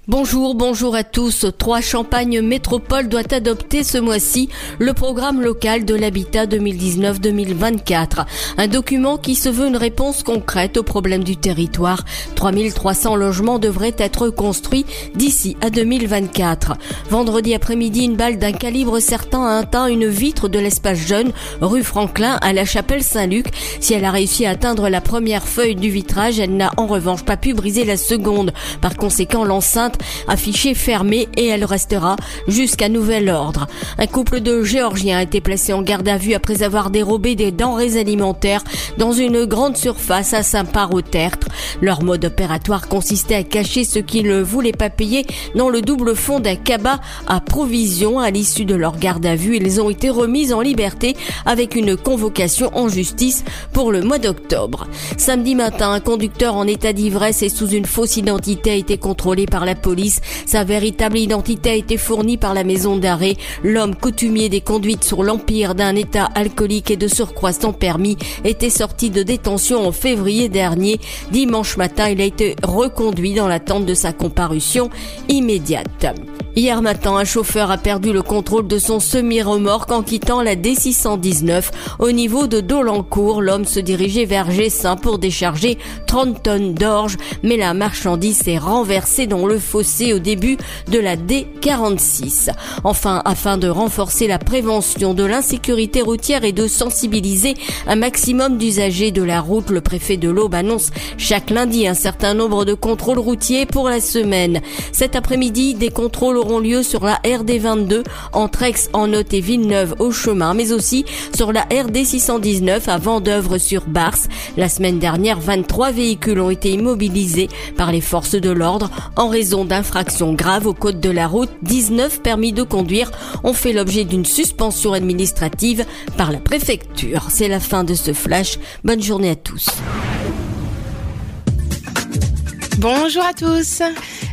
Bonjour, bonjour à tous. Trois Champagne Métropole doit adopter ce mois-ci le programme local de l'habitat 2019-2024. Un document qui se veut une réponse concrète aux problèmes du territoire. 3300 logements devraient être construits d'ici à 2024. Vendredi après-midi, une balle d'un calibre certain a atteint une vitre de l'espace jeune, rue Franklin, à la chapelle Saint-Luc. Si elle a réussi à atteindre la première feuille du vitrage, elle n'a en revanche pas pu briser la seconde. Par conséquent, l'enceinte affichée fermée et elle restera jusqu'à nouvel ordre. Un couple de Géorgiens a été placé en garde à vue après avoir dérobé des denrées alimentaires dans une grande surface à Saint-Par-au-Tertre. Leur mode opératoire consistait à cacher ce qu'ils ne voulaient pas payer dans le double fond d'un cabas à provisions. À l'issue de leur garde à vue, ils ont été remis en liberté avec une convocation en justice pour le mois d'octobre. Samedi matin, un conducteur en état d'ivresse et sous une fausse identité a été contrôlé par la Sa véritable identité a été fournie par la maison d'arrêt. L'homme coutumier des conduites sur l'empire d'un état alcoolique et de surcroît sans permis était sorti de détention en février dernier. Dimanche matin, il a été reconduit dans l'attente de sa comparution immédiate. Hier matin, un chauffeur a perdu le contrôle de son semi-remorque en quittant la D619 au niveau de Dolencourt. L'homme se dirigeait vers Gessin pour décharger 30 tonnes d'orge, mais la marchandise s'est renversée dans le fossé au début de la D46. Enfin, afin de renforcer la prévention de l'insécurité routière et de sensibiliser un maximum d'usagers de la route, le préfet de l'Aube annonce chaque lundi un certain nombre de contrôles routiers pour la semaine. Cet après-midi, des contrôles auront lieu sur la RD22 entre Aix en Note et Villeneuve au chemin, mais aussi sur la RD 619 à Vendœuvre sur Barse. La semaine dernière, 23 véhicules ont été immobilisés par les forces de l'ordre en raison d'infractions graves au code de la route. 19 permis de conduire ont fait l'objet d'une suspension administrative par la préfecture. C'est la fin de ce flash. Bonne journée à tous. Bonjour à tous.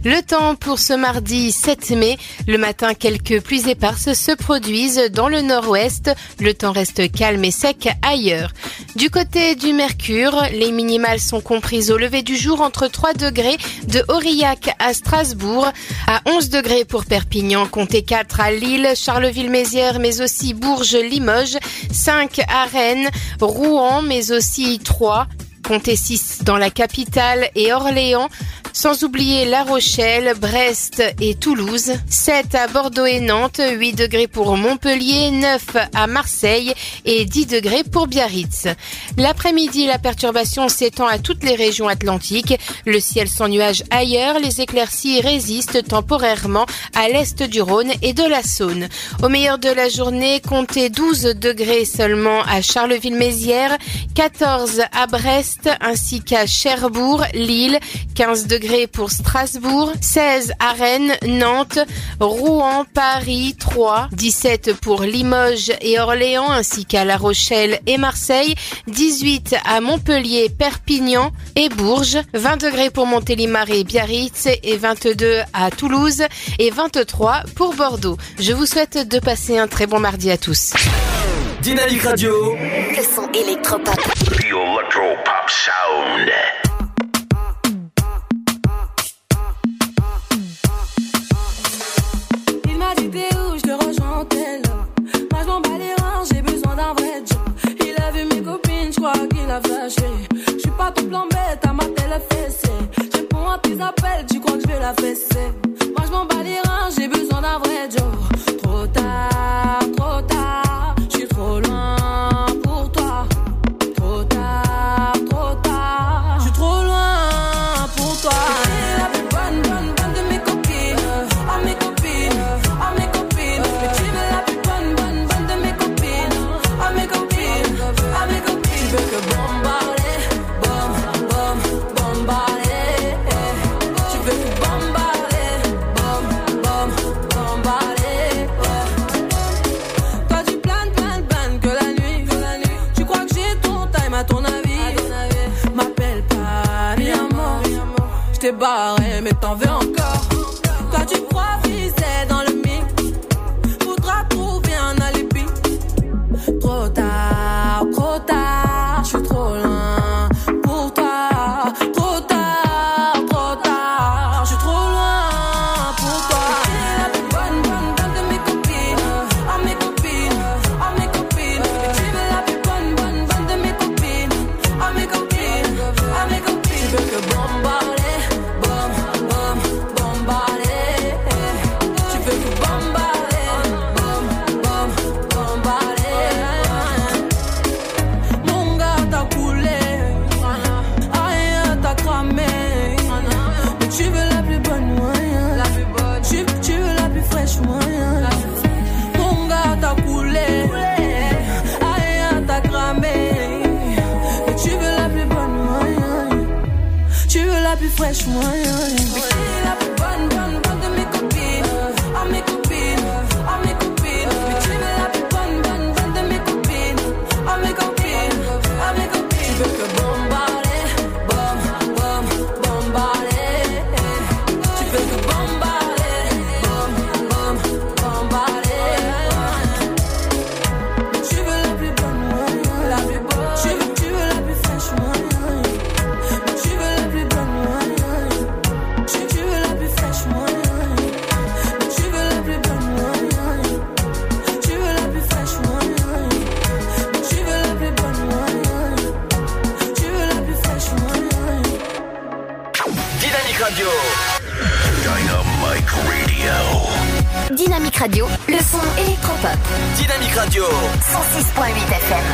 Le temps pour ce mardi 7 mai. Le matin, quelques pluies éparses se produisent dans le nord-ouest. Le temps reste calme et sec ailleurs. Du côté du Mercure, les minimales sont comprises au lever du jour entre 3 degrés de Aurillac à Strasbourg, à 11 degrés pour Perpignan, comptez 4 à Lille, Charleville-Mézières, mais aussi Bourges, Limoges, 5 à Rennes, Rouen, mais aussi 3 comptez 6 dans la capitale et Orléans, sans oublier La Rochelle, Brest et Toulouse, 7 à Bordeaux et Nantes, 8 degrés pour Montpellier, 9 à Marseille et 10 degrés pour Biarritz. L'après-midi, la perturbation s'étend à toutes les régions atlantiques. Le ciel sans nuages ailleurs, les éclaircies résistent temporairement à l'est du Rhône et de la Saône. Au meilleur de la journée, comptez 12 degrés seulement à Charleville-Mézières, 14 à Brest, ainsi qu'à Cherbourg, Lille, 15 degrés pour Strasbourg, 16 à Rennes, Nantes, Rouen, Paris, 3, 17 pour Limoges et Orléans, ainsi qu'à La Rochelle et Marseille, 18 à Montpellier, Perpignan et Bourges, 20 degrés pour Montélimar et Biarritz et 22 à Toulouse et 23 pour Bordeaux. Je vous souhaite de passer un très bon mardi à tous. Dynamique Radio. Le son électropop. The sound. Flashé. Je suis pas tout plan bête, à ma télé fessé. Je réponds à tes appels, tu crois que je vais la fesser. Moi je m'en bats les reins, j'ai besoin d'un vrai job. Barré, mais t'en veux. Radio, le son électropop. Dynamique Radio. 106.8 FM.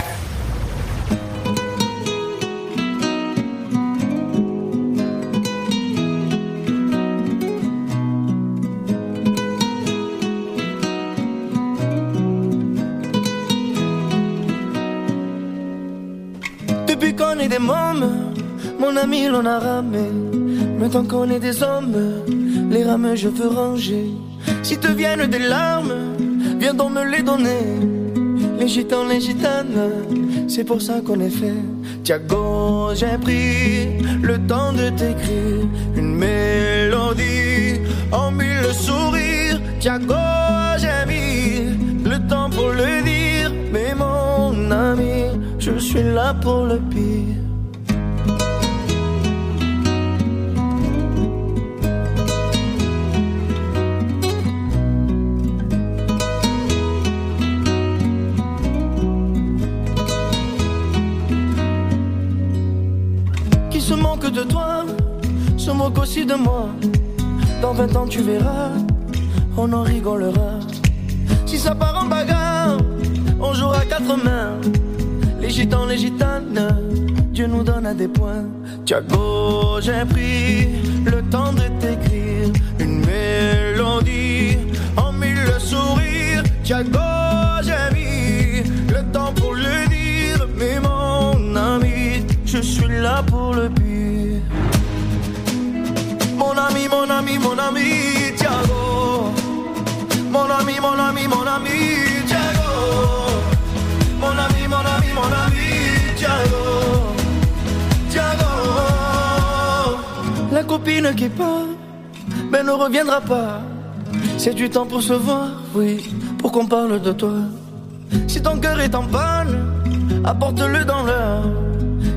Depuis qu'on est des mômes, mon ami l'on a ramé. Maintenant qu'on est des hommes, les rames je veux ranger. Si te viennent des larmes, viens donc me les donner. Les gitans, les gitanes, c'est pour ça qu'on est fait. Tiago, j'ai pris le temps de t'écrire une mélodie en mille sourires. Tiago, j'ai mis le temps pour le dire. Mais mon ami, je suis là pour le pire. Aussi de moi. Dans 20 ans, tu verras, on en rigolera. Si ça part en bagarre, on jouera quatre mains. Les gitans, les gitanes, Dieu nous donne à des points. Tiago, j'ai pris le temps de t'écrire une mélodie en mille sourires. Tiago, j'ai mis le temps pour le dire, mais mon ami, je suis là pour le pire. Mon ami, mon ami, mon ami, Tiago. Mon ami, mon ami, mon ami, Tiago. Mon ami, mon ami, mon ami. Tiago. La copine qui part, mais ne reviendra pas. C'est du temps pour se voir, oui, pour qu'on parle de toi. Si ton cœur est en panne, apporte-le dans l'heure.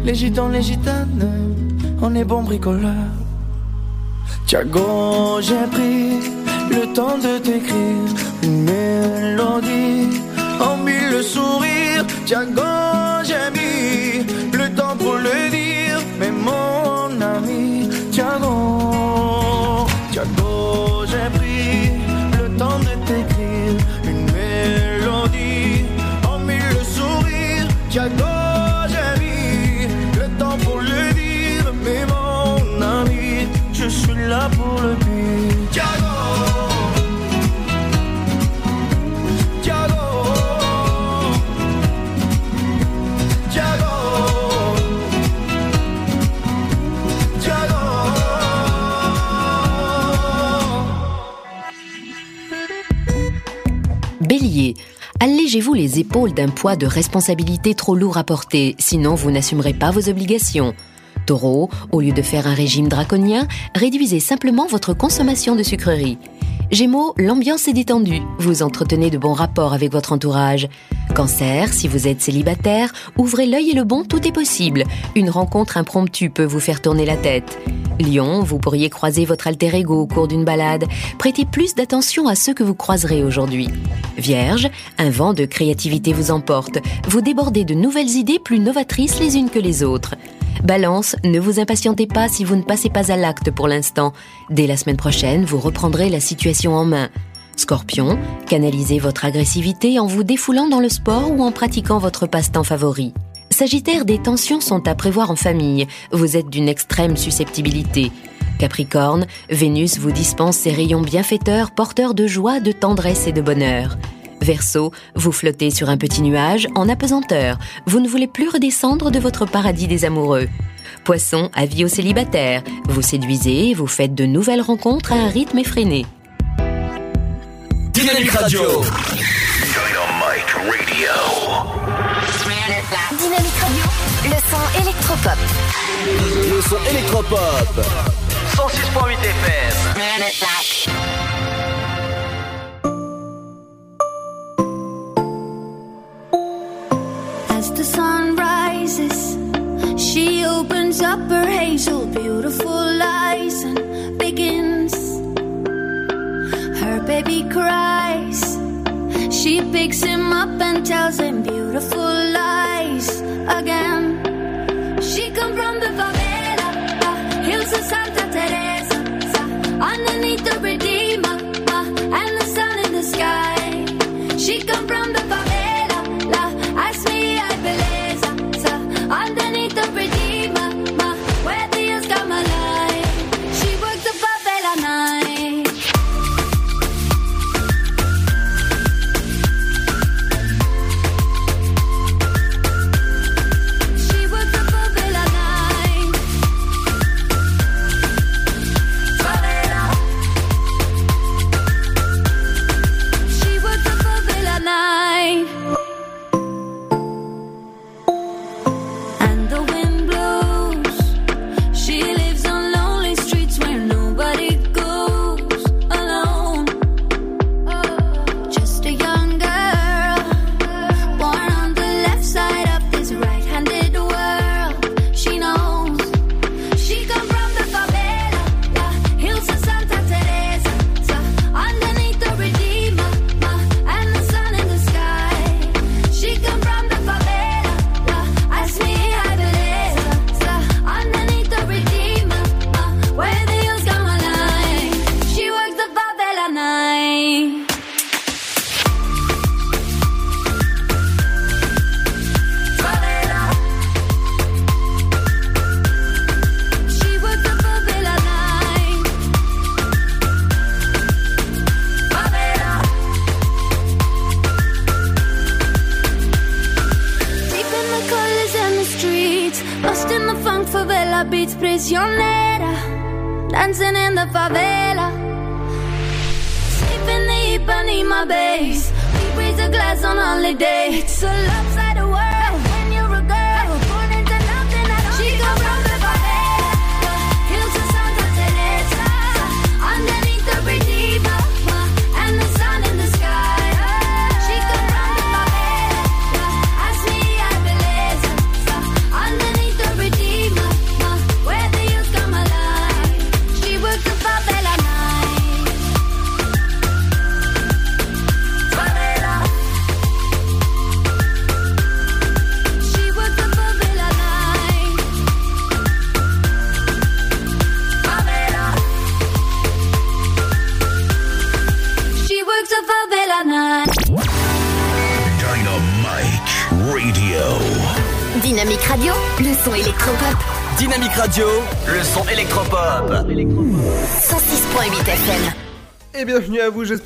Les gitans, les gitanes, on est bon bricoleur. Tiago, j'ai pris le temps de t'écrire une mélodie en mille sourires. Tiago, j'ai mis le temps pour le dire, Allégez-vous les épaules d'un poids de responsabilité trop lourd à porter, sinon vous n'assumerez pas vos obligations. Taureau, au lieu de faire un régime draconien, réduisez simplement votre consommation de sucreries. Gémeaux, l'ambiance est détendue, vous entretenez de bons rapports avec votre entourage. Cancer, si vous êtes célibataire, ouvrez l'œil et le bon, tout est possible. Une rencontre impromptue peut vous faire tourner la tête. Lion, vous pourriez croiser votre alter ego au cours d'une balade. Prêtez plus d'attention à ceux que vous croiserez aujourd'hui. Vierge, un vent de créativité vous emporte. Vous débordez de nouvelles idées plus novatrices les unes que les autres. Balance, ne vous impatientez pas si vous ne passez pas à l'acte pour l'instant. Dès la semaine prochaine, vous reprendrez la situation en main. Scorpion, canalisez votre agressivité en vous défoulant dans le sport ou en pratiquant votre passe-temps favori. Sagittaire, des tensions sont à prévoir en famille. Vous êtes d'une extrême susceptibilité. Capricorne, Vénus vous dispense ses rayons bienfaiteurs, porteurs de joie, de tendresse et de bonheur. Verseau, vous flottez sur un petit nuage en apesanteur. Vous ne voulez plus redescendre de votre paradis des amoureux. Poisson, avis aux célibataires. Vous séduisez, vous faites de nouvelles rencontres à un rythme effréné. Dynamique Radio. Dynamique Radio, le son électropop. Le son électropop. 106.8 FM. Opens up her hazel, beautiful eyes and begins. Her baby cries. She picks him up and tells him beautiful lies again. She come from the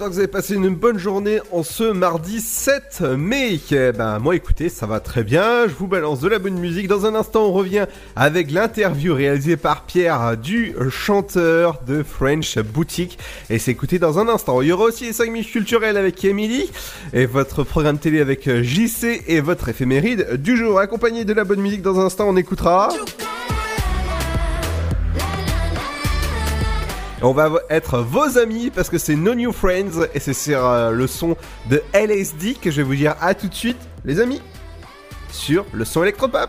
j'espère que vous avez passé une bonne journée en ce mardi 7 mai. Eh ben, moi écoutez, ça va très bien, je vous balance de la bonne musique. Dans un instant, on revient avec l'interview réalisée par Pierre du chanteur de French Boutique. Et c'est écouté dans un instant. Il y aura aussi les 5 minutes culturelles avec Emily et votre programme télé avec JC et votre éphéméride du jour. Accompagné de la bonne musique, dans un instant, on écoutera... On va être vos amis parce que c'est No New Friends et c'est sur euh, le son de LSD que je vais vous dire à tout de suite, les amis, sur le son électropop.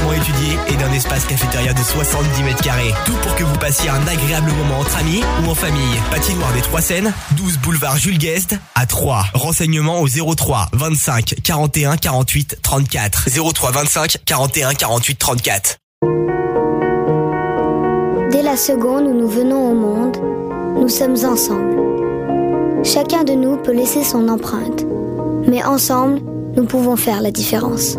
étudiée et d'un espace cafétéria de 70 mètres carrés. Tout pour que vous passiez un agréable moment entre amis ou en famille. Patinoire des Trois Seines, 12 boulevard Jules Guest à 3. Renseignements au 03 25 41 48 34. 03 25 41 48 34. Dès la seconde où nous venons au monde, nous sommes ensemble. Chacun de nous peut laisser son empreinte, mais ensemble, nous pouvons faire la différence.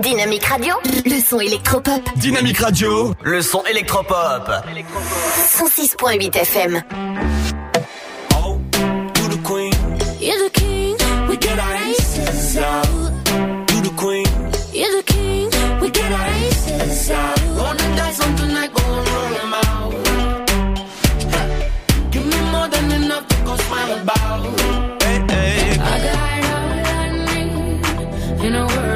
Dynamique Radio, le son électropop. Dynamique Radio, le son électropop. 106.8 FM. You the queen, You're the king, we get our aces out. you the queen. You're the king, we get our aces out. Wanna dance on tonight, go and roll 'em out. Give me more than enough to go smile about. Hey, hey. I got all I need in a world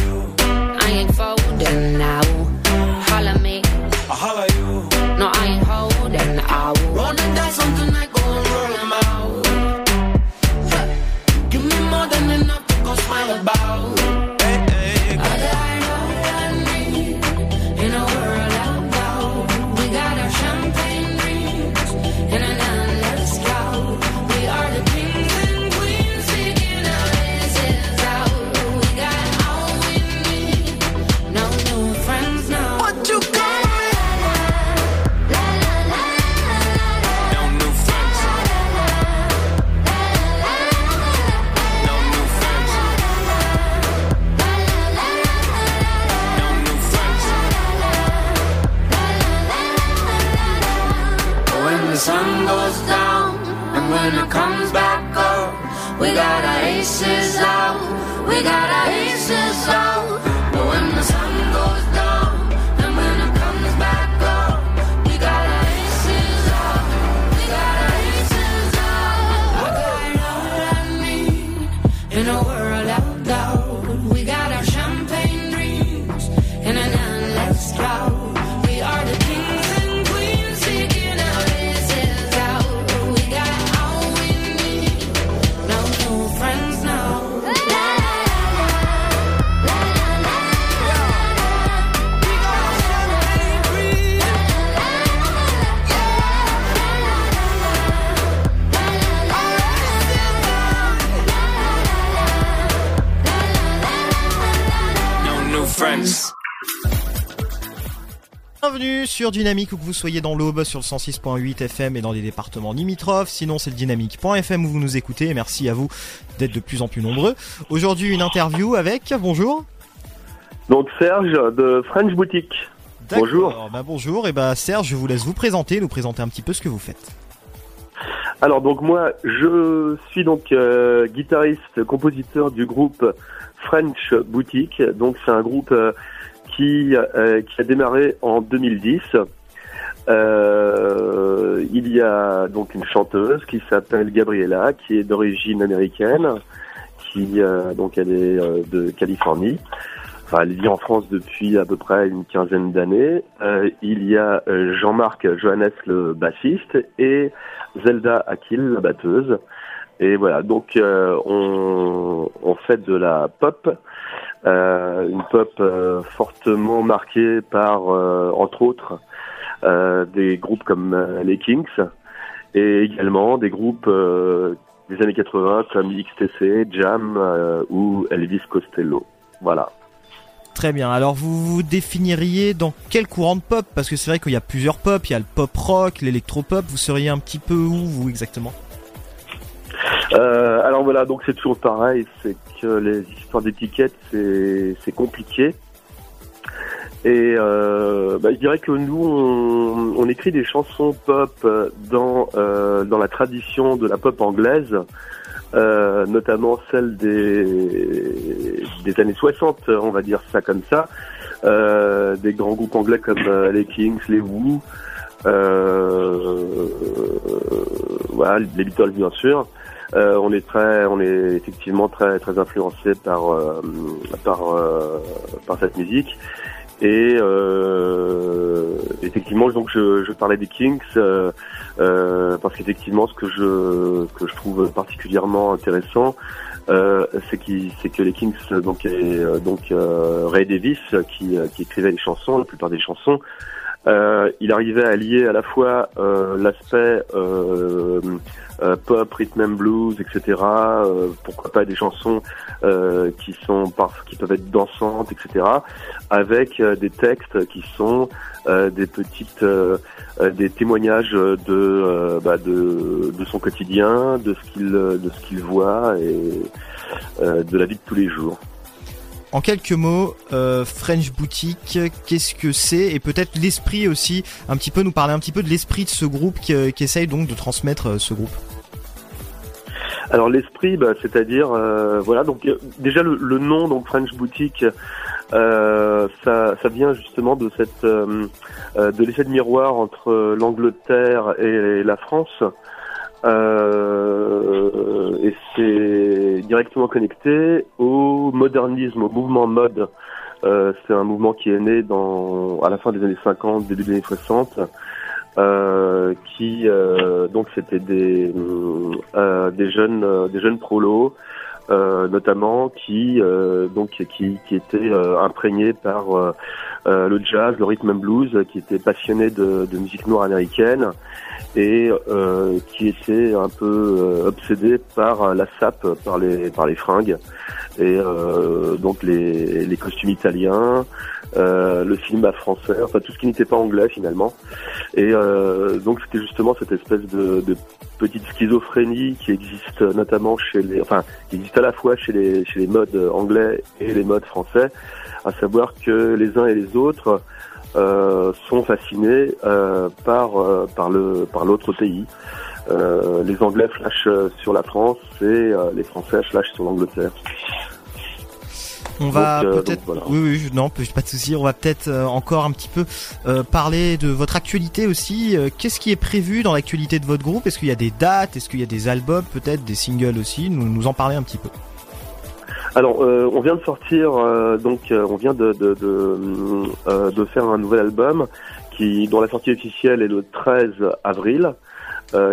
Bienvenue sur Dynamique où que vous soyez dans l'Aube sur le 106.8 FM et dans les départements limitrophes. Sinon c'est le dynamique.fm où vous nous écoutez et merci à vous d'être de plus en plus nombreux. Aujourd'hui une interview avec, bonjour. Donc Serge de French Boutique. Bonjour. Bah bonjour et bah Serge je vous laisse vous présenter, nous présenter un petit peu ce que vous faites. Alors donc moi je suis donc euh, guitariste, compositeur du groupe French Boutique. Donc c'est un groupe euh, qui, euh, qui a démarré en 2010. Euh, il y a donc une chanteuse qui s'appelle Gabriella, qui est d'origine américaine, qui euh, donc elle est euh, de Californie. Enfin, elle vit en France depuis à peu près une quinzaine d'années. Euh, il y a euh, Jean-Marc Johannes, le bassiste, et Zelda Akil, la batteuse. Et voilà, donc on, on fait de la pop, une pop euh, fortement marquée par, euh, entre autres, euh, des groupes comme euh, les Kings, et également des groupes euh, des années 80 comme XTC, Jam euh, ou Elvis Costello. Voilà. Très bien, alors vous vous définiriez dans quel courant de pop? Parce que c'est vrai qu'il y a plusieurs pop, il y a le pop rock, l'électropop, vous seriez un petit peu où vous exactement? Euh, alors voilà, donc c'est toujours pareil, c'est que les histoires d'étiquettes, c'est compliqué. Et euh, bah, je dirais que nous, on, on écrit des chansons pop dans euh, dans la tradition de la pop anglaise, euh, notamment celle des des années 60, on va dire ça comme ça, euh, des grands groupes anglais comme euh, les Kings, les Who, euh, voilà, les Beatles bien sûr. Euh, on est très, on est effectivement très très influencé par euh, par euh, par cette musique. Et effectivement, donc je, je parlais des Kings euh, parce qu'effectivement, ce que je que je trouve particulièrement intéressant, c'est qui c'est que les Kings donc et, donc Ray Davis qui qui écrivait les chansons, la plupart des chansons. Euh, il arrivait à lier à la fois euh, l'aspect euh, euh, pop, rhythm and blues, etc. euh, pourquoi pas des chansons qui sont qui peuvent être dansantes, etc. Avec des textes qui sont des petites des témoignages de, bah, de de son quotidien, de ce qu'il de ce qu'il voit et de la vie de tous les jours. En quelques mots, euh, French Boutique, qu'est-ce que c'est Et peut-être l'esprit aussi, un petit peu nous parler un petit peu de l'esprit de ce groupe qui, euh, qui essaye donc de transmettre euh, ce groupe. Alors l'esprit, bah, c'est-à-dire euh, voilà donc euh, déjà le, le nom donc French Boutique, euh, ça, ça vient justement de cette de l'effet de miroir entre l'Angleterre et la France. Euh, et c'est directement connecté au modernisme, au mouvement mode. Euh, c'est un mouvement qui est né dans à la fin des années 50, début des années 60. Euh, qui euh, donc c'était des euh, des jeunes euh, des jeunes prolos notamment qui donc qui qui étaient imprégnés par le jazz, le rhythm and blues, qui étaient passionnés de, de musique noire américaine et euh, qui étaient un peu euh, obsédés par euh, la sape, par les par les fringues et euh, donc les les costumes italiens, euh, le cinéma français, enfin tout ce qui n'était pas anglais finalement. Et euh, donc c'était justement cette espèce de, de petite schizophrénie qui existe notamment chez les, enfin qui existe à la fois chez les chez les modes anglais et les modes français, à savoir que les uns et les autres sont fascinés euh, par euh, par le par l'autre pays. Euh, les Anglais flashent sur la France et euh, les Français flashent sur l'Angleterre. On va euh, peut-être, voilà. oui, oui, non, pas de souci. On va peut-être euh, encore un petit peu euh, parler de votre actualité aussi. Euh, Qu'est-ce qui est prévu dans l'actualité de votre groupe? Est-ce qu'il y a des dates? Est-ce qu'il y a des albums, peut-être des singles aussi? Nous nous en parler un petit peu. Alors, euh, on vient de sortir, euh, donc euh, on vient de de, de, euh, de faire un nouvel album qui dont la sortie officielle est le 13 avril,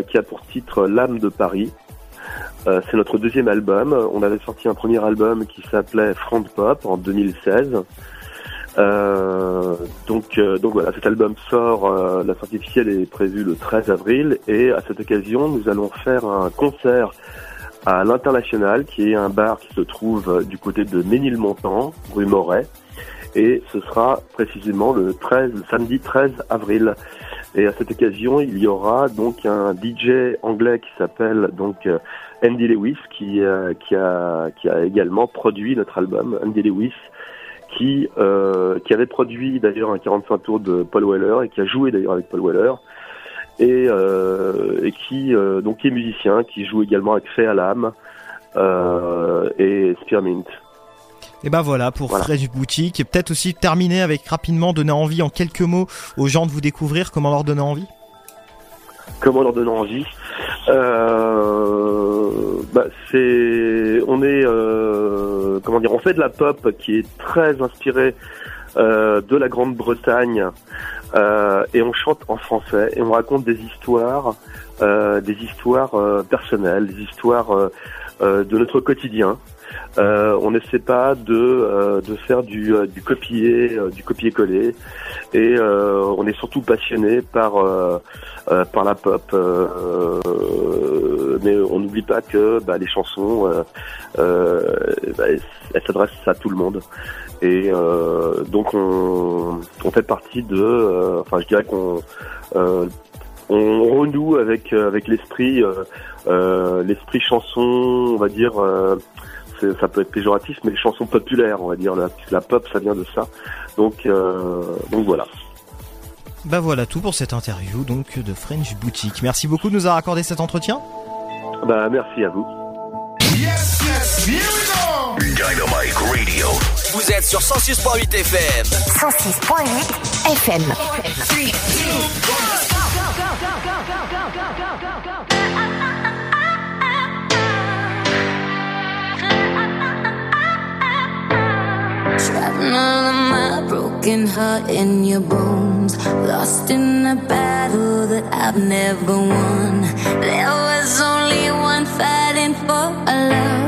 qui a pour titre L'âme de Paris. C'est notre deuxième album. On avait sorti un premier album qui s'appelait Front Pop en 2016. Euh, donc, donc voilà, cet album sort, la sortie officielle est prévue le 13 avril et à cette occasion, nous allons faire un concert à l'International, qui est un bar qui se trouve euh, du côté de Ménilmontant, rue Moret. Et ce sera précisément le 13, le samedi 13 avril. Et à cette occasion, il y aura donc un DJ anglais qui s'appelle donc euh, Andy Lewis, qui, euh, qui, a, également produit notre album. Andy Lewis, qui, qui avait produit d'ailleurs un 45 tours de Paul Weller et qui a joué d'ailleurs avec Paul Weller et, euh, et qui euh, donc qui est musicien, qui joue également avec Fée à l'âme euh, et Spearmint. Et ben voilà pour Fresh Boutique et peut-être aussi terminer avec rapidement donner envie en quelques mots aux gens de vous découvrir. Comment leur donner envie Comment leur donner envie euh, bah, C'est, on est, comment dire, on fait de la pop qui est très inspirée euh, de la Grande-Bretagne euh, et on chante en français et on raconte des histoires, euh, des histoires personnelles, des histoires de notre quotidien. Euh, on n'essaie pas de, euh, de faire du, euh, du copier, euh, du copier-coller, et on est surtout passionné par par la pop. mais on n'oublie pas que bah, les chansons, bah, elles s'adressent à tout le monde. Et donc on, on fait partie de, enfin je dirais qu'on on renoue avec avec l'esprit l'esprit chanson, on va dire. Ça peut être péjoratif, mais les chansons populaires, on va dire. La, la pop, ça vient de ça. Donc, euh, donc voilà. Bah voilà tout pour cette interview donc de French Boutique. Merci beaucoup de nous avoir accordé cet entretien. Bah, merci à vous. Yes, yes, here we go. Dynamite Radio. Vous êtes sur 106.8 FM. 106.8 FM. Shrapnel of my broken heart in your bones. Lost in a battle that I've never won. There was only one fighting for a love.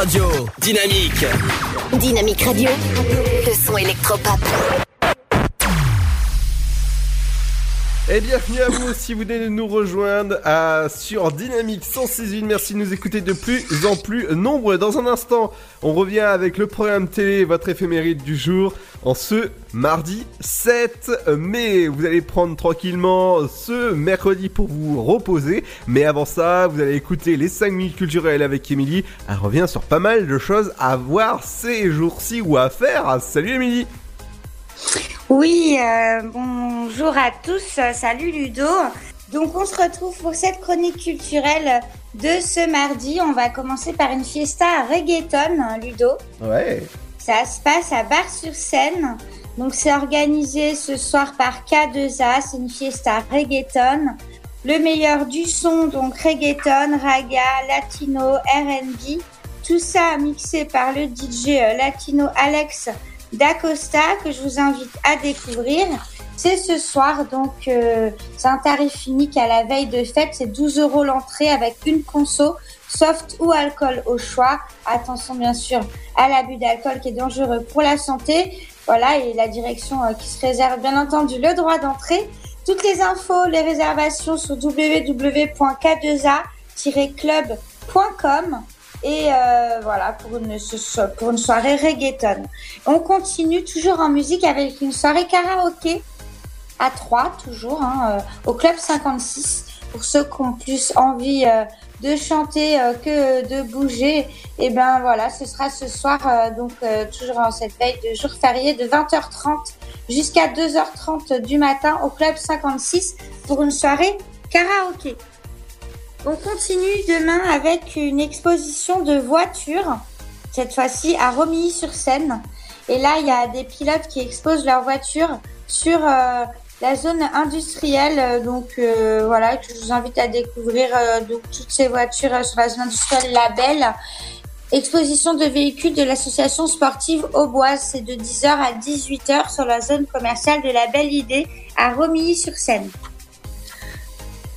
Radio. Dynamique. Dynamique Radio, le son électropop. Et bienvenue à vous si vous venez de nous rejoindre sur Dynamique 106.1. Merci de nous écouter de plus en plus nombreux. Dans un instant, on revient avec le programme télé, votre éphéméride du jour, en ce mardi 7 mai. Vous allez prendre tranquillement ce mercredi pour vous reposer. Mais avant ça, vous allez écouter les 5 minutes culturelles avec Émilie. Elle revient sur pas mal de choses à voir ces jours-ci ou à faire. Salut Émilie Oui, euh, bonjour à tous, salut Ludo. Donc on se retrouve pour cette chronique culturelle de ce mardi. On va commencer par une fiesta à reggaeton, hein, Ludo. Ouais. Ça se passe à Bar-sur-Seine. Donc c'est organisé ce soir par K2A, c'est une fiesta reggaeton. Le meilleur du son, donc reggaeton, raga, latino, R&B. Tout ça mixé par le DJ euh, latino Alex d'Acosta que je vous invite à découvrir. C'est ce soir, donc euh, c'est un tarif unique à la veille de fête, c'est 12 euros l'entrée avec une conso, soft ou alcool au choix. Attention bien sûr à l'abus d'alcool qui est dangereux pour la santé. Voilà, et la direction euh, qui se réserve bien entendu le droit d'entrée. Toutes les infos, les réservations sur www.k2a-club.com et euh, voilà pour une, soirée reggaeton. On continue toujours en musique avec une soirée karaoké à 3 toujours hein, euh, au club 56 pour ceux qui ont plus envie euh, de chanter euh, que de bouger et ben voilà ce sera ce soir euh, donc euh, toujours en cette veille de jour férié de 20h30 jusqu'à 2h30 du matin au club 56 pour une soirée karaoké. On continue demain avec une exposition de voitures, cette fois-ci à Romilly-sur-Seine. Et là, il y a des pilotes qui exposent leurs voitures sur euh, la zone industrielle. Donc euh, voilà, je vous invite à découvrir euh, toutes ces voitures sur la zone industrielle Label. Exposition de véhicules de l'association sportive Auboise, c'est de 10h à 18h sur la zone commerciale de la Belle Idée à Romilly-sur-Seine.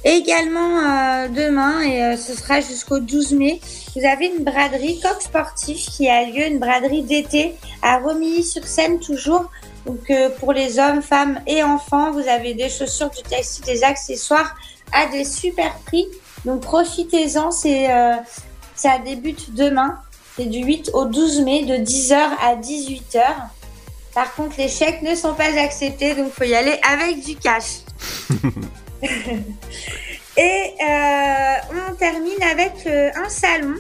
Également euh, demain, et euh, ce sera jusqu'au 12 mai, vous avez une braderie Coq Sportif qui a lieu, une braderie d'été à Romilly-sur-Seine toujours. Donc euh, pour les hommes, femmes et enfants, vous avez des chaussures, du textile, des accessoires à des super prix. Donc profitez-en, c'est ça débute demain. C'est du 8 au 12 mai de 10h à 18h. Par contre, les chèques ne sont pas acceptés, donc faut y aller avec du cash. [LAUGHS] [LAUGHS] Et euh, on termine avec euh, un salon.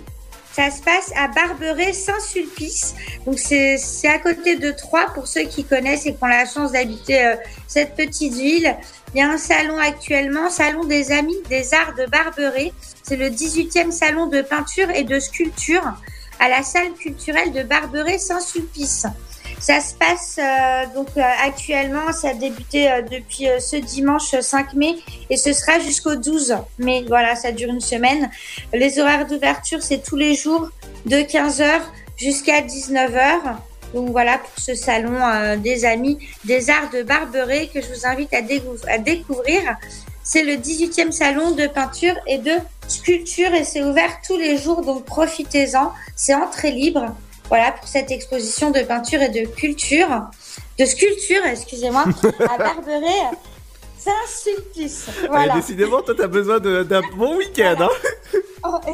Ça se passe à Barberet Saint-Sulpice. Donc c'est à côté de Troyes pour ceux qui connaissent et qui ont la chance d'habiter euh, cette petite ville. Il y a un salon actuellement, Salon des Amis des Arts de Barberet. C'est le 18e salon de peinture et de sculpture à la salle culturelle de Barberet Saint-Sulpice. Ça se passe euh, donc euh, actuellement, ça a débuté euh, depuis ce dimanche 5 mai et ce sera jusqu'au 12 mai. Voilà, ça dure une semaine. Les horaires d'ouverture, c'est tous les jours de 15h jusqu'à 19h. Donc voilà pour ce salon des amis des arts de Barberet que je vous invite à, à découvrir. C'est le 18e salon de peinture et de sculpture et c'est ouvert tous les jours, donc profitez-en. C'est entrée libre. Voilà pour cette exposition de peinture et de culture, de sculpture, excusez-moi, [LAUGHS] à Barberet. Saint-Sulpice. Ouais, Voilà. décidément, toi, t'as besoin d'un bon week-end. Hein [LAUGHS] Oh, et-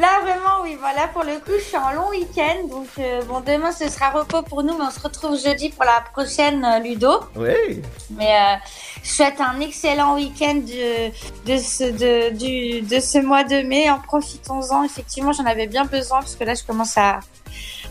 Là, vraiment, oui. Voilà, pour le coup, je suis en long week-end. Donc, euh, bon, demain, ce sera repos pour nous, mais on se retrouve jeudi pour la prochaine euh, Ludo. ouais. Mais euh, je souhaite un excellent week-end de, de, ce, de, du, de ce mois de mai. En profitons-en. Effectivement, j'en avais bien besoin parce que là, je commence à,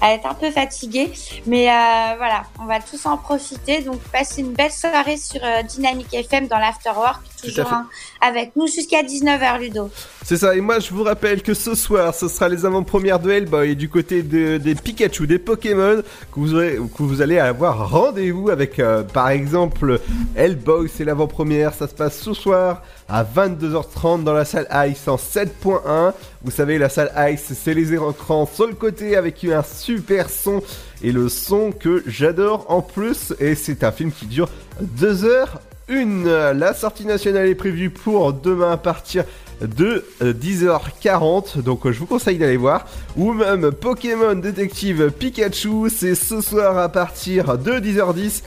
à être un peu fatiguée. Mais euh, voilà, on va tous en profiter. Donc, passez une belle soirée sur euh, Dynamic FM dans l'Afterwork. Toujours hein, avec nous jusqu'à 19h, Ludo. C'est ça, et moi je vous rappelle que ce soir, ce sera les avant-premières de Hellboy du côté de- des Pikachu, des Pokémon, que vous, aurez- que vous allez avoir rendez-vous avec, euh, par exemple, Hellboy, c'est l'avant-première, ça se passe ce soir à 22h30 dans la salle Ice en 7.1. Vous savez, la salle Ice, c'est les écrans sur le côté avec un super son, et le son que j'adore en plus, et c'est un film qui dure 2 heures une. La sortie nationale est prévue pour demain à partir de euh, 10h40. Donc euh, je vous conseille d'aller voir. Ou même Pokémon Détective Pikachu, c'est ce soir à partir de 10h10.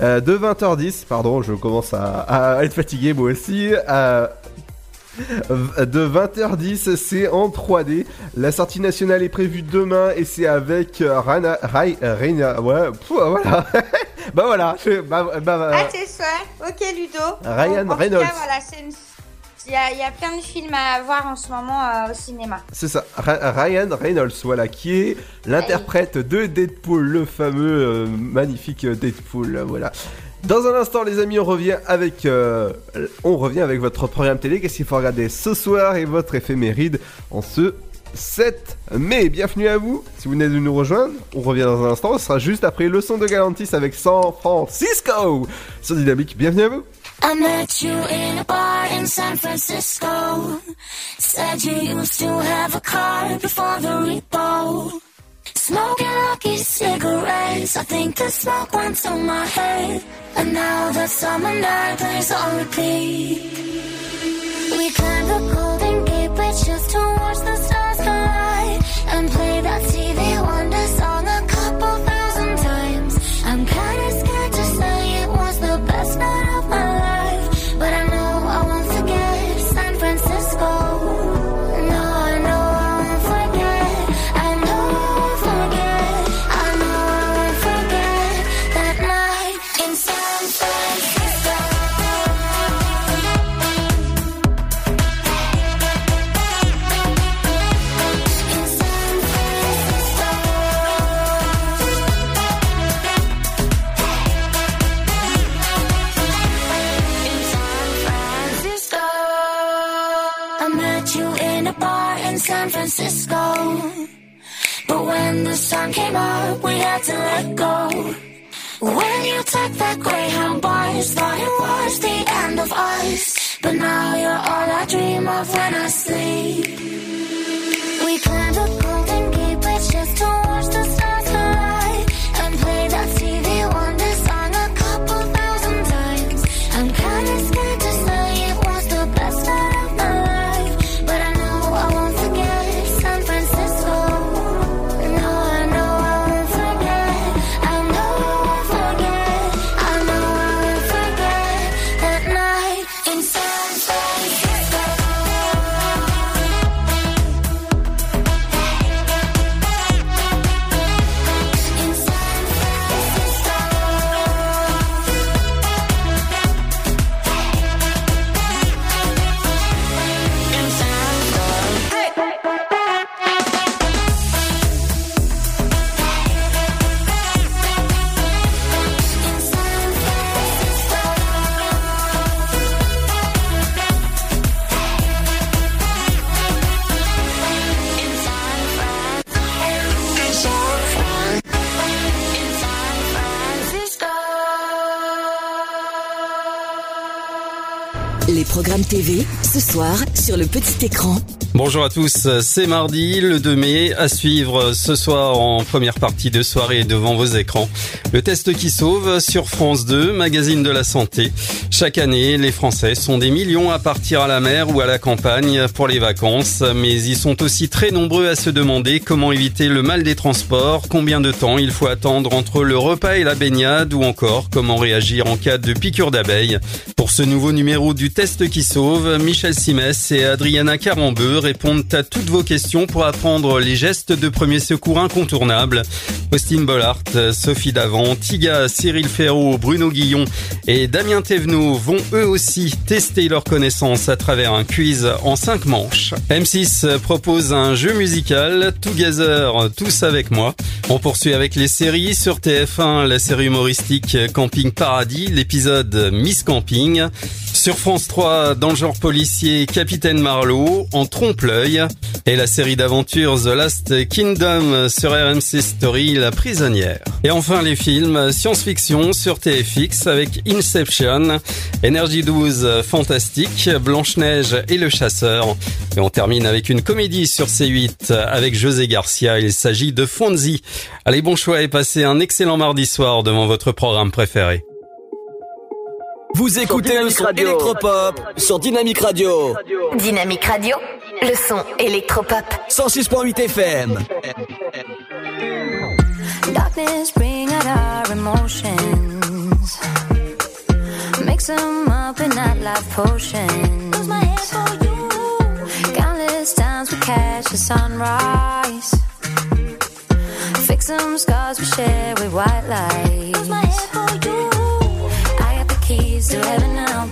Euh, de 20h10, pardon, je commence à, à être fatigué moi aussi. euh, de 20h10, c'est en 3D. La sortie nationale est prévue demain et c'est avec euh, Rana, Rai- euh, Reina, ouais, pff, voilà. [LAUGHS] bah voilà, je- bah, bah, Ah, c'est ça. Ok, Ludo. Ryan En tout Reynolds. cas, voilà, c'est une- Il y, a, plein de films à voir en ce moment euh, au cinéma. c'est ça, Ryan Reynolds, voilà, qui est l'interprète de Deadpool, le fameux euh, magnifique Deadpool, euh, voilà. Dans un instant, les amis, on revient avec, on revient avec votre programme télé. Qu'est-ce qu'il faut regarder ce soir et votre éphéméride en ce 7 mai? Bienvenue à vous. Si vous venez de nous rejoindre, on revient dans un instant. Ce sera juste après le son de Galantis avec San Francisco sur Dynamique. Bienvenue à vous. I met you in a bar in San Francisco. Said you used to have a car before the repo. Smoking lucky cigarettes. I think the smoke went to my head. And now that summer night plays on repeat. We climbed the Golden Gate Bridge just to watch the stars collide. And play that TV Wonder when the sun came up, we had to let go. When you took that Greyhound bus, thought it was the end of us. But now you're all I dream of when I sleep. We climbed the Ce soir, sur le petit écran. Bonjour à tous, c'est mardi le 2 mai, à suivre ce soir en première partie de soirée devant vos écrans. Le test qui sauve sur France 2, magazine de la santé. Chaque année, les Français sont des millions à partir à la mer ou à la campagne pour les vacances, mais ils sont aussi très nombreux à se demander comment éviter le mal des transports, combien de temps il faut attendre entre le repas et la baignade ou encore comment réagir en cas de piqûre d'abeille. Pour ce nouveau numéro du test qui sauve, Michel Simès et Adriana Carambeu répondent à toutes vos questions pour apprendre les gestes de premier secours incontournables. Austin Bollard, Sophie Davant, Tiga, Cyril Ferraud, Bruno Guillon et Damien Thévenot vont eux aussi tester leurs connaissances à travers un quiz en 5 manches. M6 propose un jeu musical, Together, tous avec moi. On poursuit avec les séries sur TF1, la série humoristique Camping Paradis, l'épisode Miss Camping. Sur France 3, dans policier, Capitaine Marlowe, en trompe-l'œil. Et la série d'aventures The Last Kingdom sur RMC Story, La prisonnière. Et enfin les films science-fiction sur TFX avec Inception, Energy 12 Fantastique, Blanche-Neige et Le Chasseur. Et on termine avec une comédie sur C8 avec José Garcia. Il s'agit de Fonzie. Allez, bon choix et passez un excellent mardi soir devant votre programme préféré. Vous écoutez le son électropop sur Dynamique Radio. Dynamique Radio, le son électropop. 106.8 FM. Darkness bring out our emotions. Mix them up in that life potion. Countless times we catch the sunrise. Fix some scars we share with white lights. I got the keys to heaven now,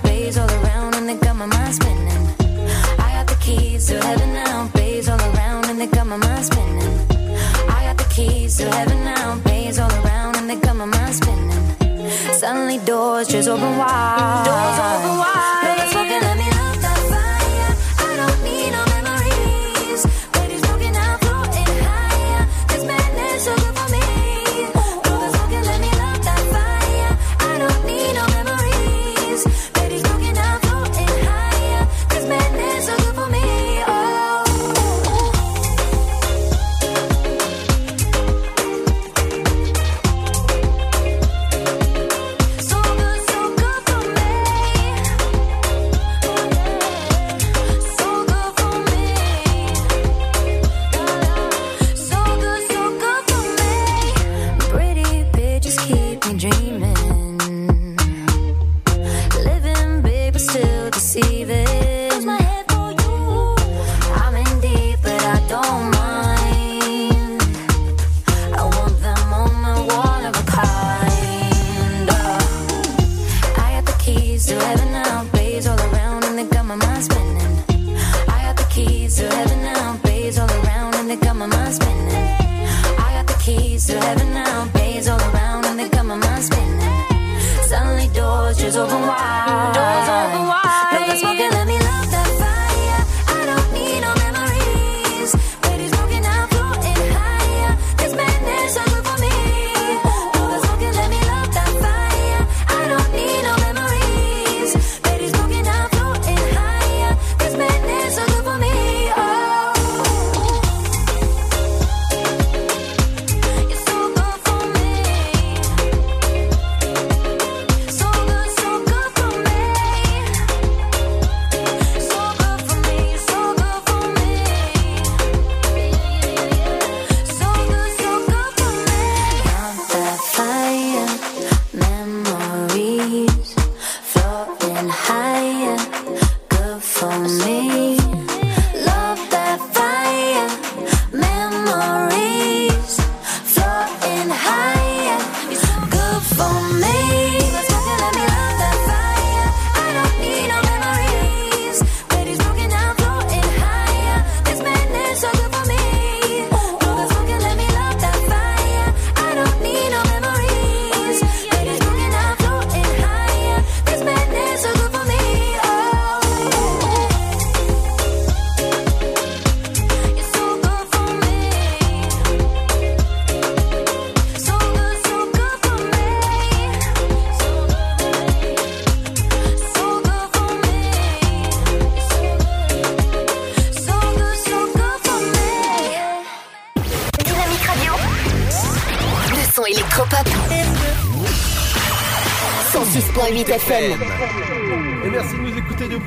doors just open wide. Doors open wide.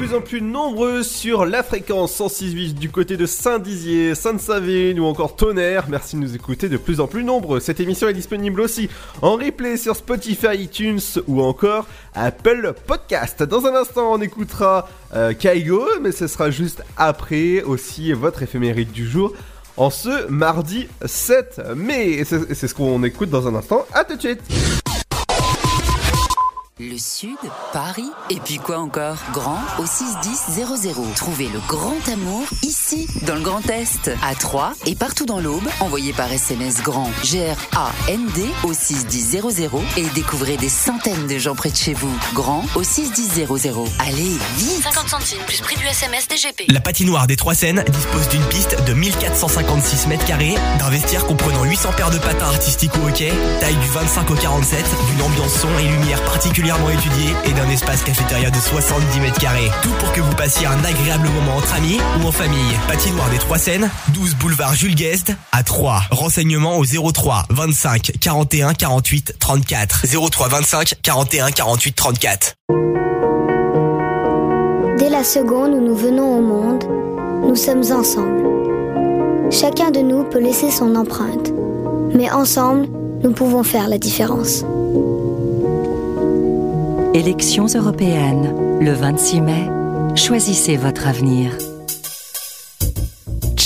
Plus en plus nombreux sur la fréquence 106.8 du côté de Saint-Dizier, Sainte-Savine ou encore Tonnerre. Merci de nous écouter de plus en plus nombreux. Cette émission est disponible aussi en replay sur Spotify, iTunes ou encore Apple Podcast. Dans un instant, on écoutera euh, mais ce sera juste après aussi votre éphéméride du jour. En ce mardi 7 mai. C'est ce qu'on écoute dans un instant. À tout de suite. Sud, Paris, et puis quoi encore? Grand au 61000. Trouvez le grand amour ici, dans le Grand Est, à Troyes et partout dans l'Aube. Envoyez par SMS grand G-R-A-N-D au 61000 et découvrez des centaines de gens près de chez vous. Grand au 61000. Allez, vite 50 centimes plus prix du SMS DGP. La patinoire des Trois Seines dispose d'une piste de 1456 mètres carrés, d'un vestiaire comprenant 800 paires de patins artistiques au hockey, taille du 25 au 47, d'une ambiance son et lumière particulièrement particulièrement étudié et d'un espace cafétéria de 70 mètres carrés. Tout pour que vous passiez un agréable moment entre amis ou en famille. Patinoire des Trois Seines, 12 boulevard Jules Guest à 3. Renseignements au 03 25 41 48 34. 03 25 41 48 34. Dès la seconde où nous venons au monde, nous sommes ensemble. Chacun de nous peut laisser son empreinte, mais ensemble, nous pouvons faire la différence. Élections européennes, le 26 mai. Choisissez votre avenir.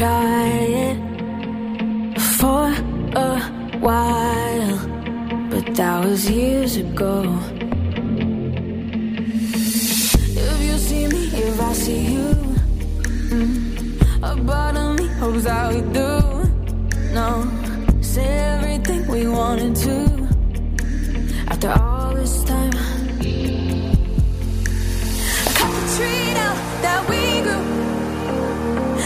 Try it for a while, but that was years ago. If you see me, if I see you, mm, a part of me hopes that we do. No, say everything we wanted to. After all this time. Cut the tree down that we grew.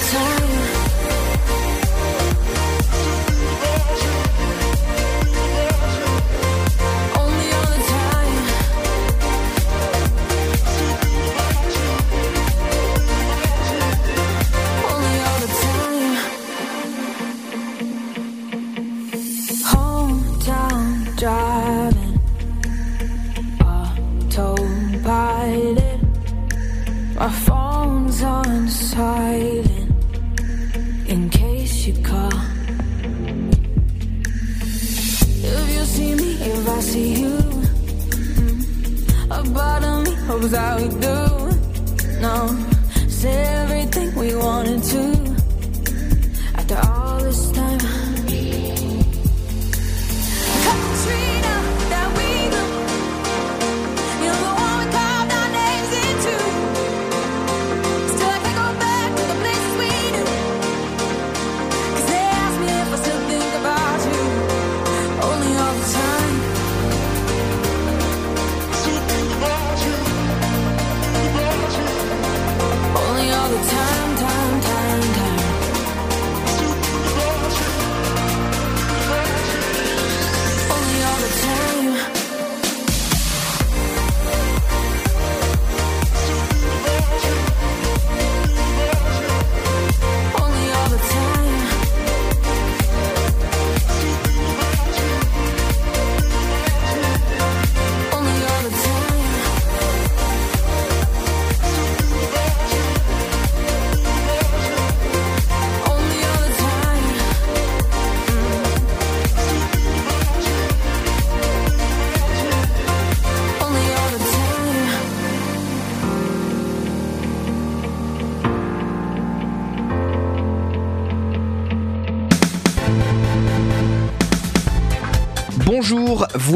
turn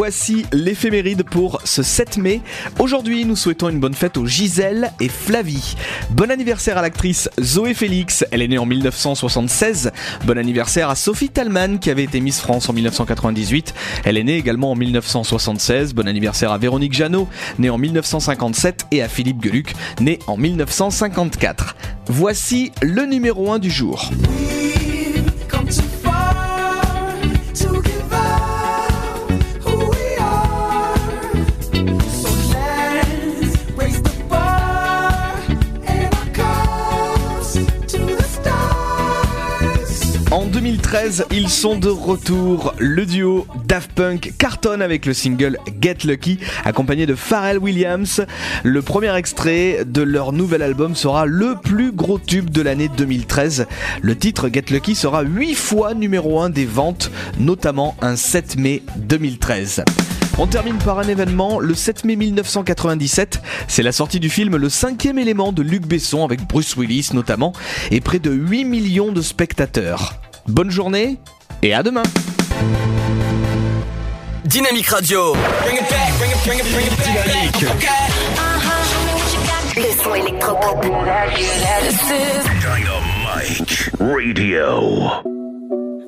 voici l'éphéméride pour ce 7 mai. Aujourd'hui, nous souhaitons une bonne fête aux Gisèle et Flavie. Bon anniversaire à l'actrice Zoé Félix, elle est née en 1976. Bon anniversaire à Sophie Talman qui avait été Miss France en 1998. Elle est née également en 1976. Bon anniversaire à Véronique Jeannot, née en 1957 et à Philippe Geluc, né en 1954. Voici le numéro 1 du jour. ils sont de retour. Le duo Daft Punk cartonne avec le single Get Lucky, accompagné de Pharrell Williams. Le premier extrait de leur nouvel album sera le plus gros tube de l'année 2013. Le titre Get Lucky sera 8 fois numéro 1 des ventes, notamment un 7 mai 2013. On termine par un événement. Le 7 mai 1997, c'est la sortie du film Le cinquième élément de Luc Besson avec Bruce Willis notamment et près de 8 millions de spectateurs. Bonne journée et à demain Dynamique Radio. Le son électropop. Dynamite Radio.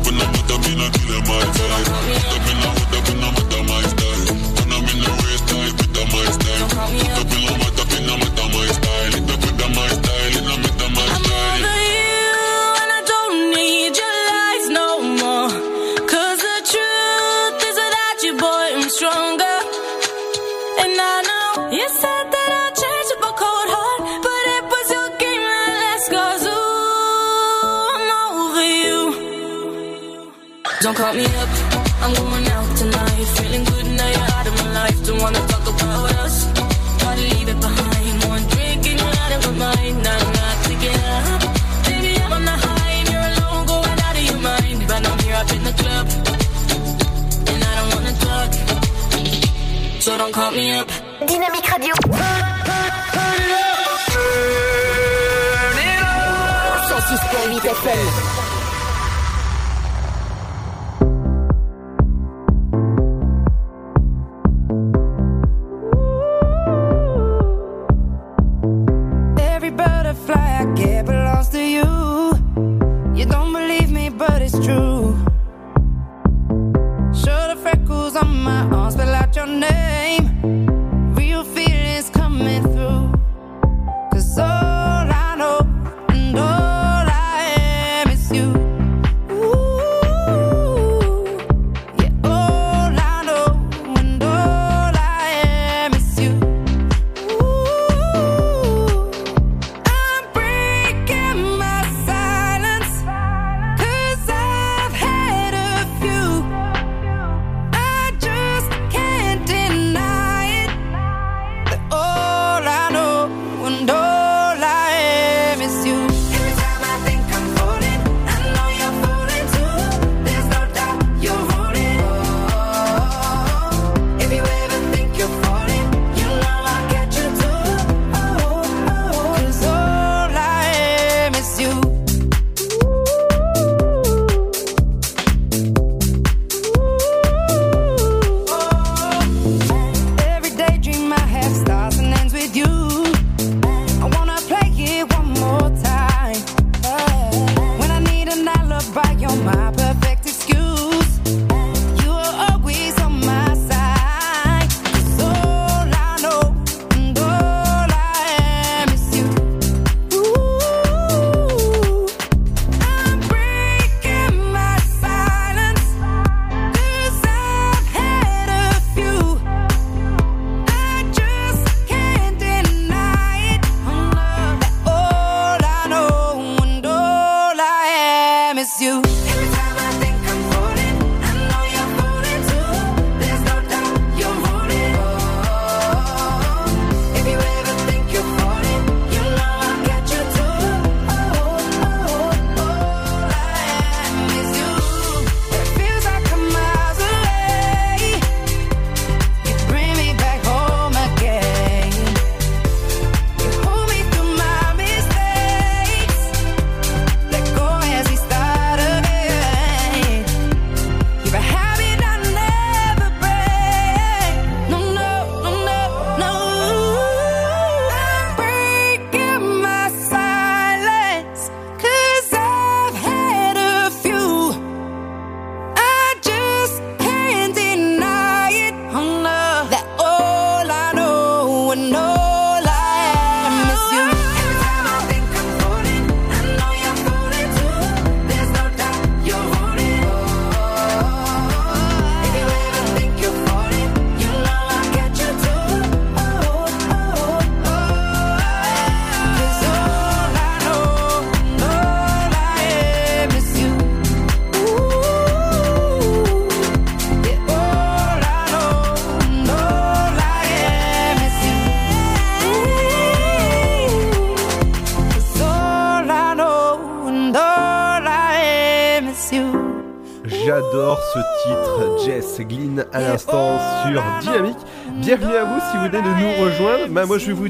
up I'm up, up and I'm killing my vibe. Up I'm up, I'm up, my vibe. Call me up, I'm going out tonight. Feeling good now you're out of my life. Don't wanna talk about us. Gotta leave it behind. One drink and you're out of my mind. I'm not get up. Baby, I'm on the high and you're alone, going out of your mind. But I'm here up in the club, and I don't wanna talk. So don't call me up. Dynamique Radio. 106.8 FM.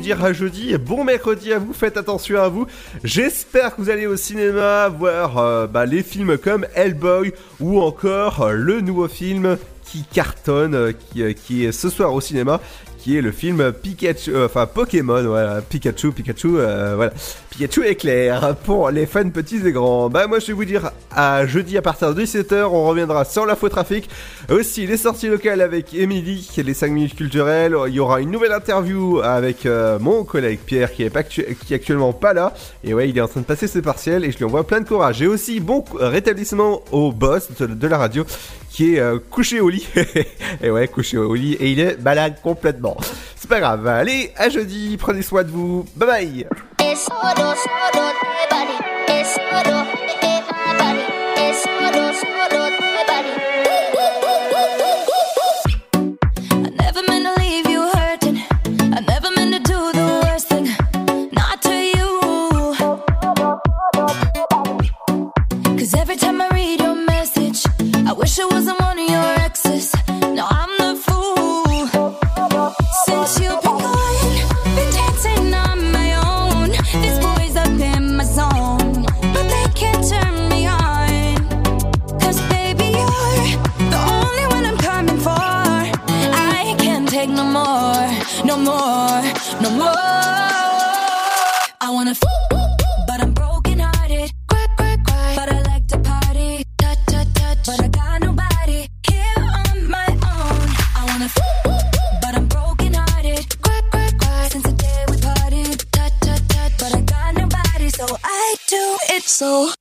Dire à jeudi. Bon mercredi à vous, faites attention à vous. J'espère que vous allez au cinéma voir euh, bah, les films comme Hellboy ou encore euh, le nouveau film qui cartonne, euh, qui, qui est ce soir au cinéma, qui est le film Pikachu, euh, enfin Pokémon, voilà, Pikachu, Pikachu, euh, voilà, Pikachu éclair pour les fans petits et grands. Bah moi je vais vous dire à jeudi à partir de 17h, on reviendra sur l'info trafic, aussi les sorties locales avec Émilie, les 5 minutes culturelles, il y aura une nouvelle interview avec euh, mon collègue Pierre qui est, actuellement pas là, et ouais il est en train de passer ses partiels et je lui envoie plein de courage. Et aussi bon rétablissement au boss de la radio qui est euh, couché au lit. [LAUGHS] et ouais, couché au lit. Et il est malade complètement. C'est pas grave. Allez, à jeudi. Prenez soin de vous. Bye bye. Wish it wasn't so.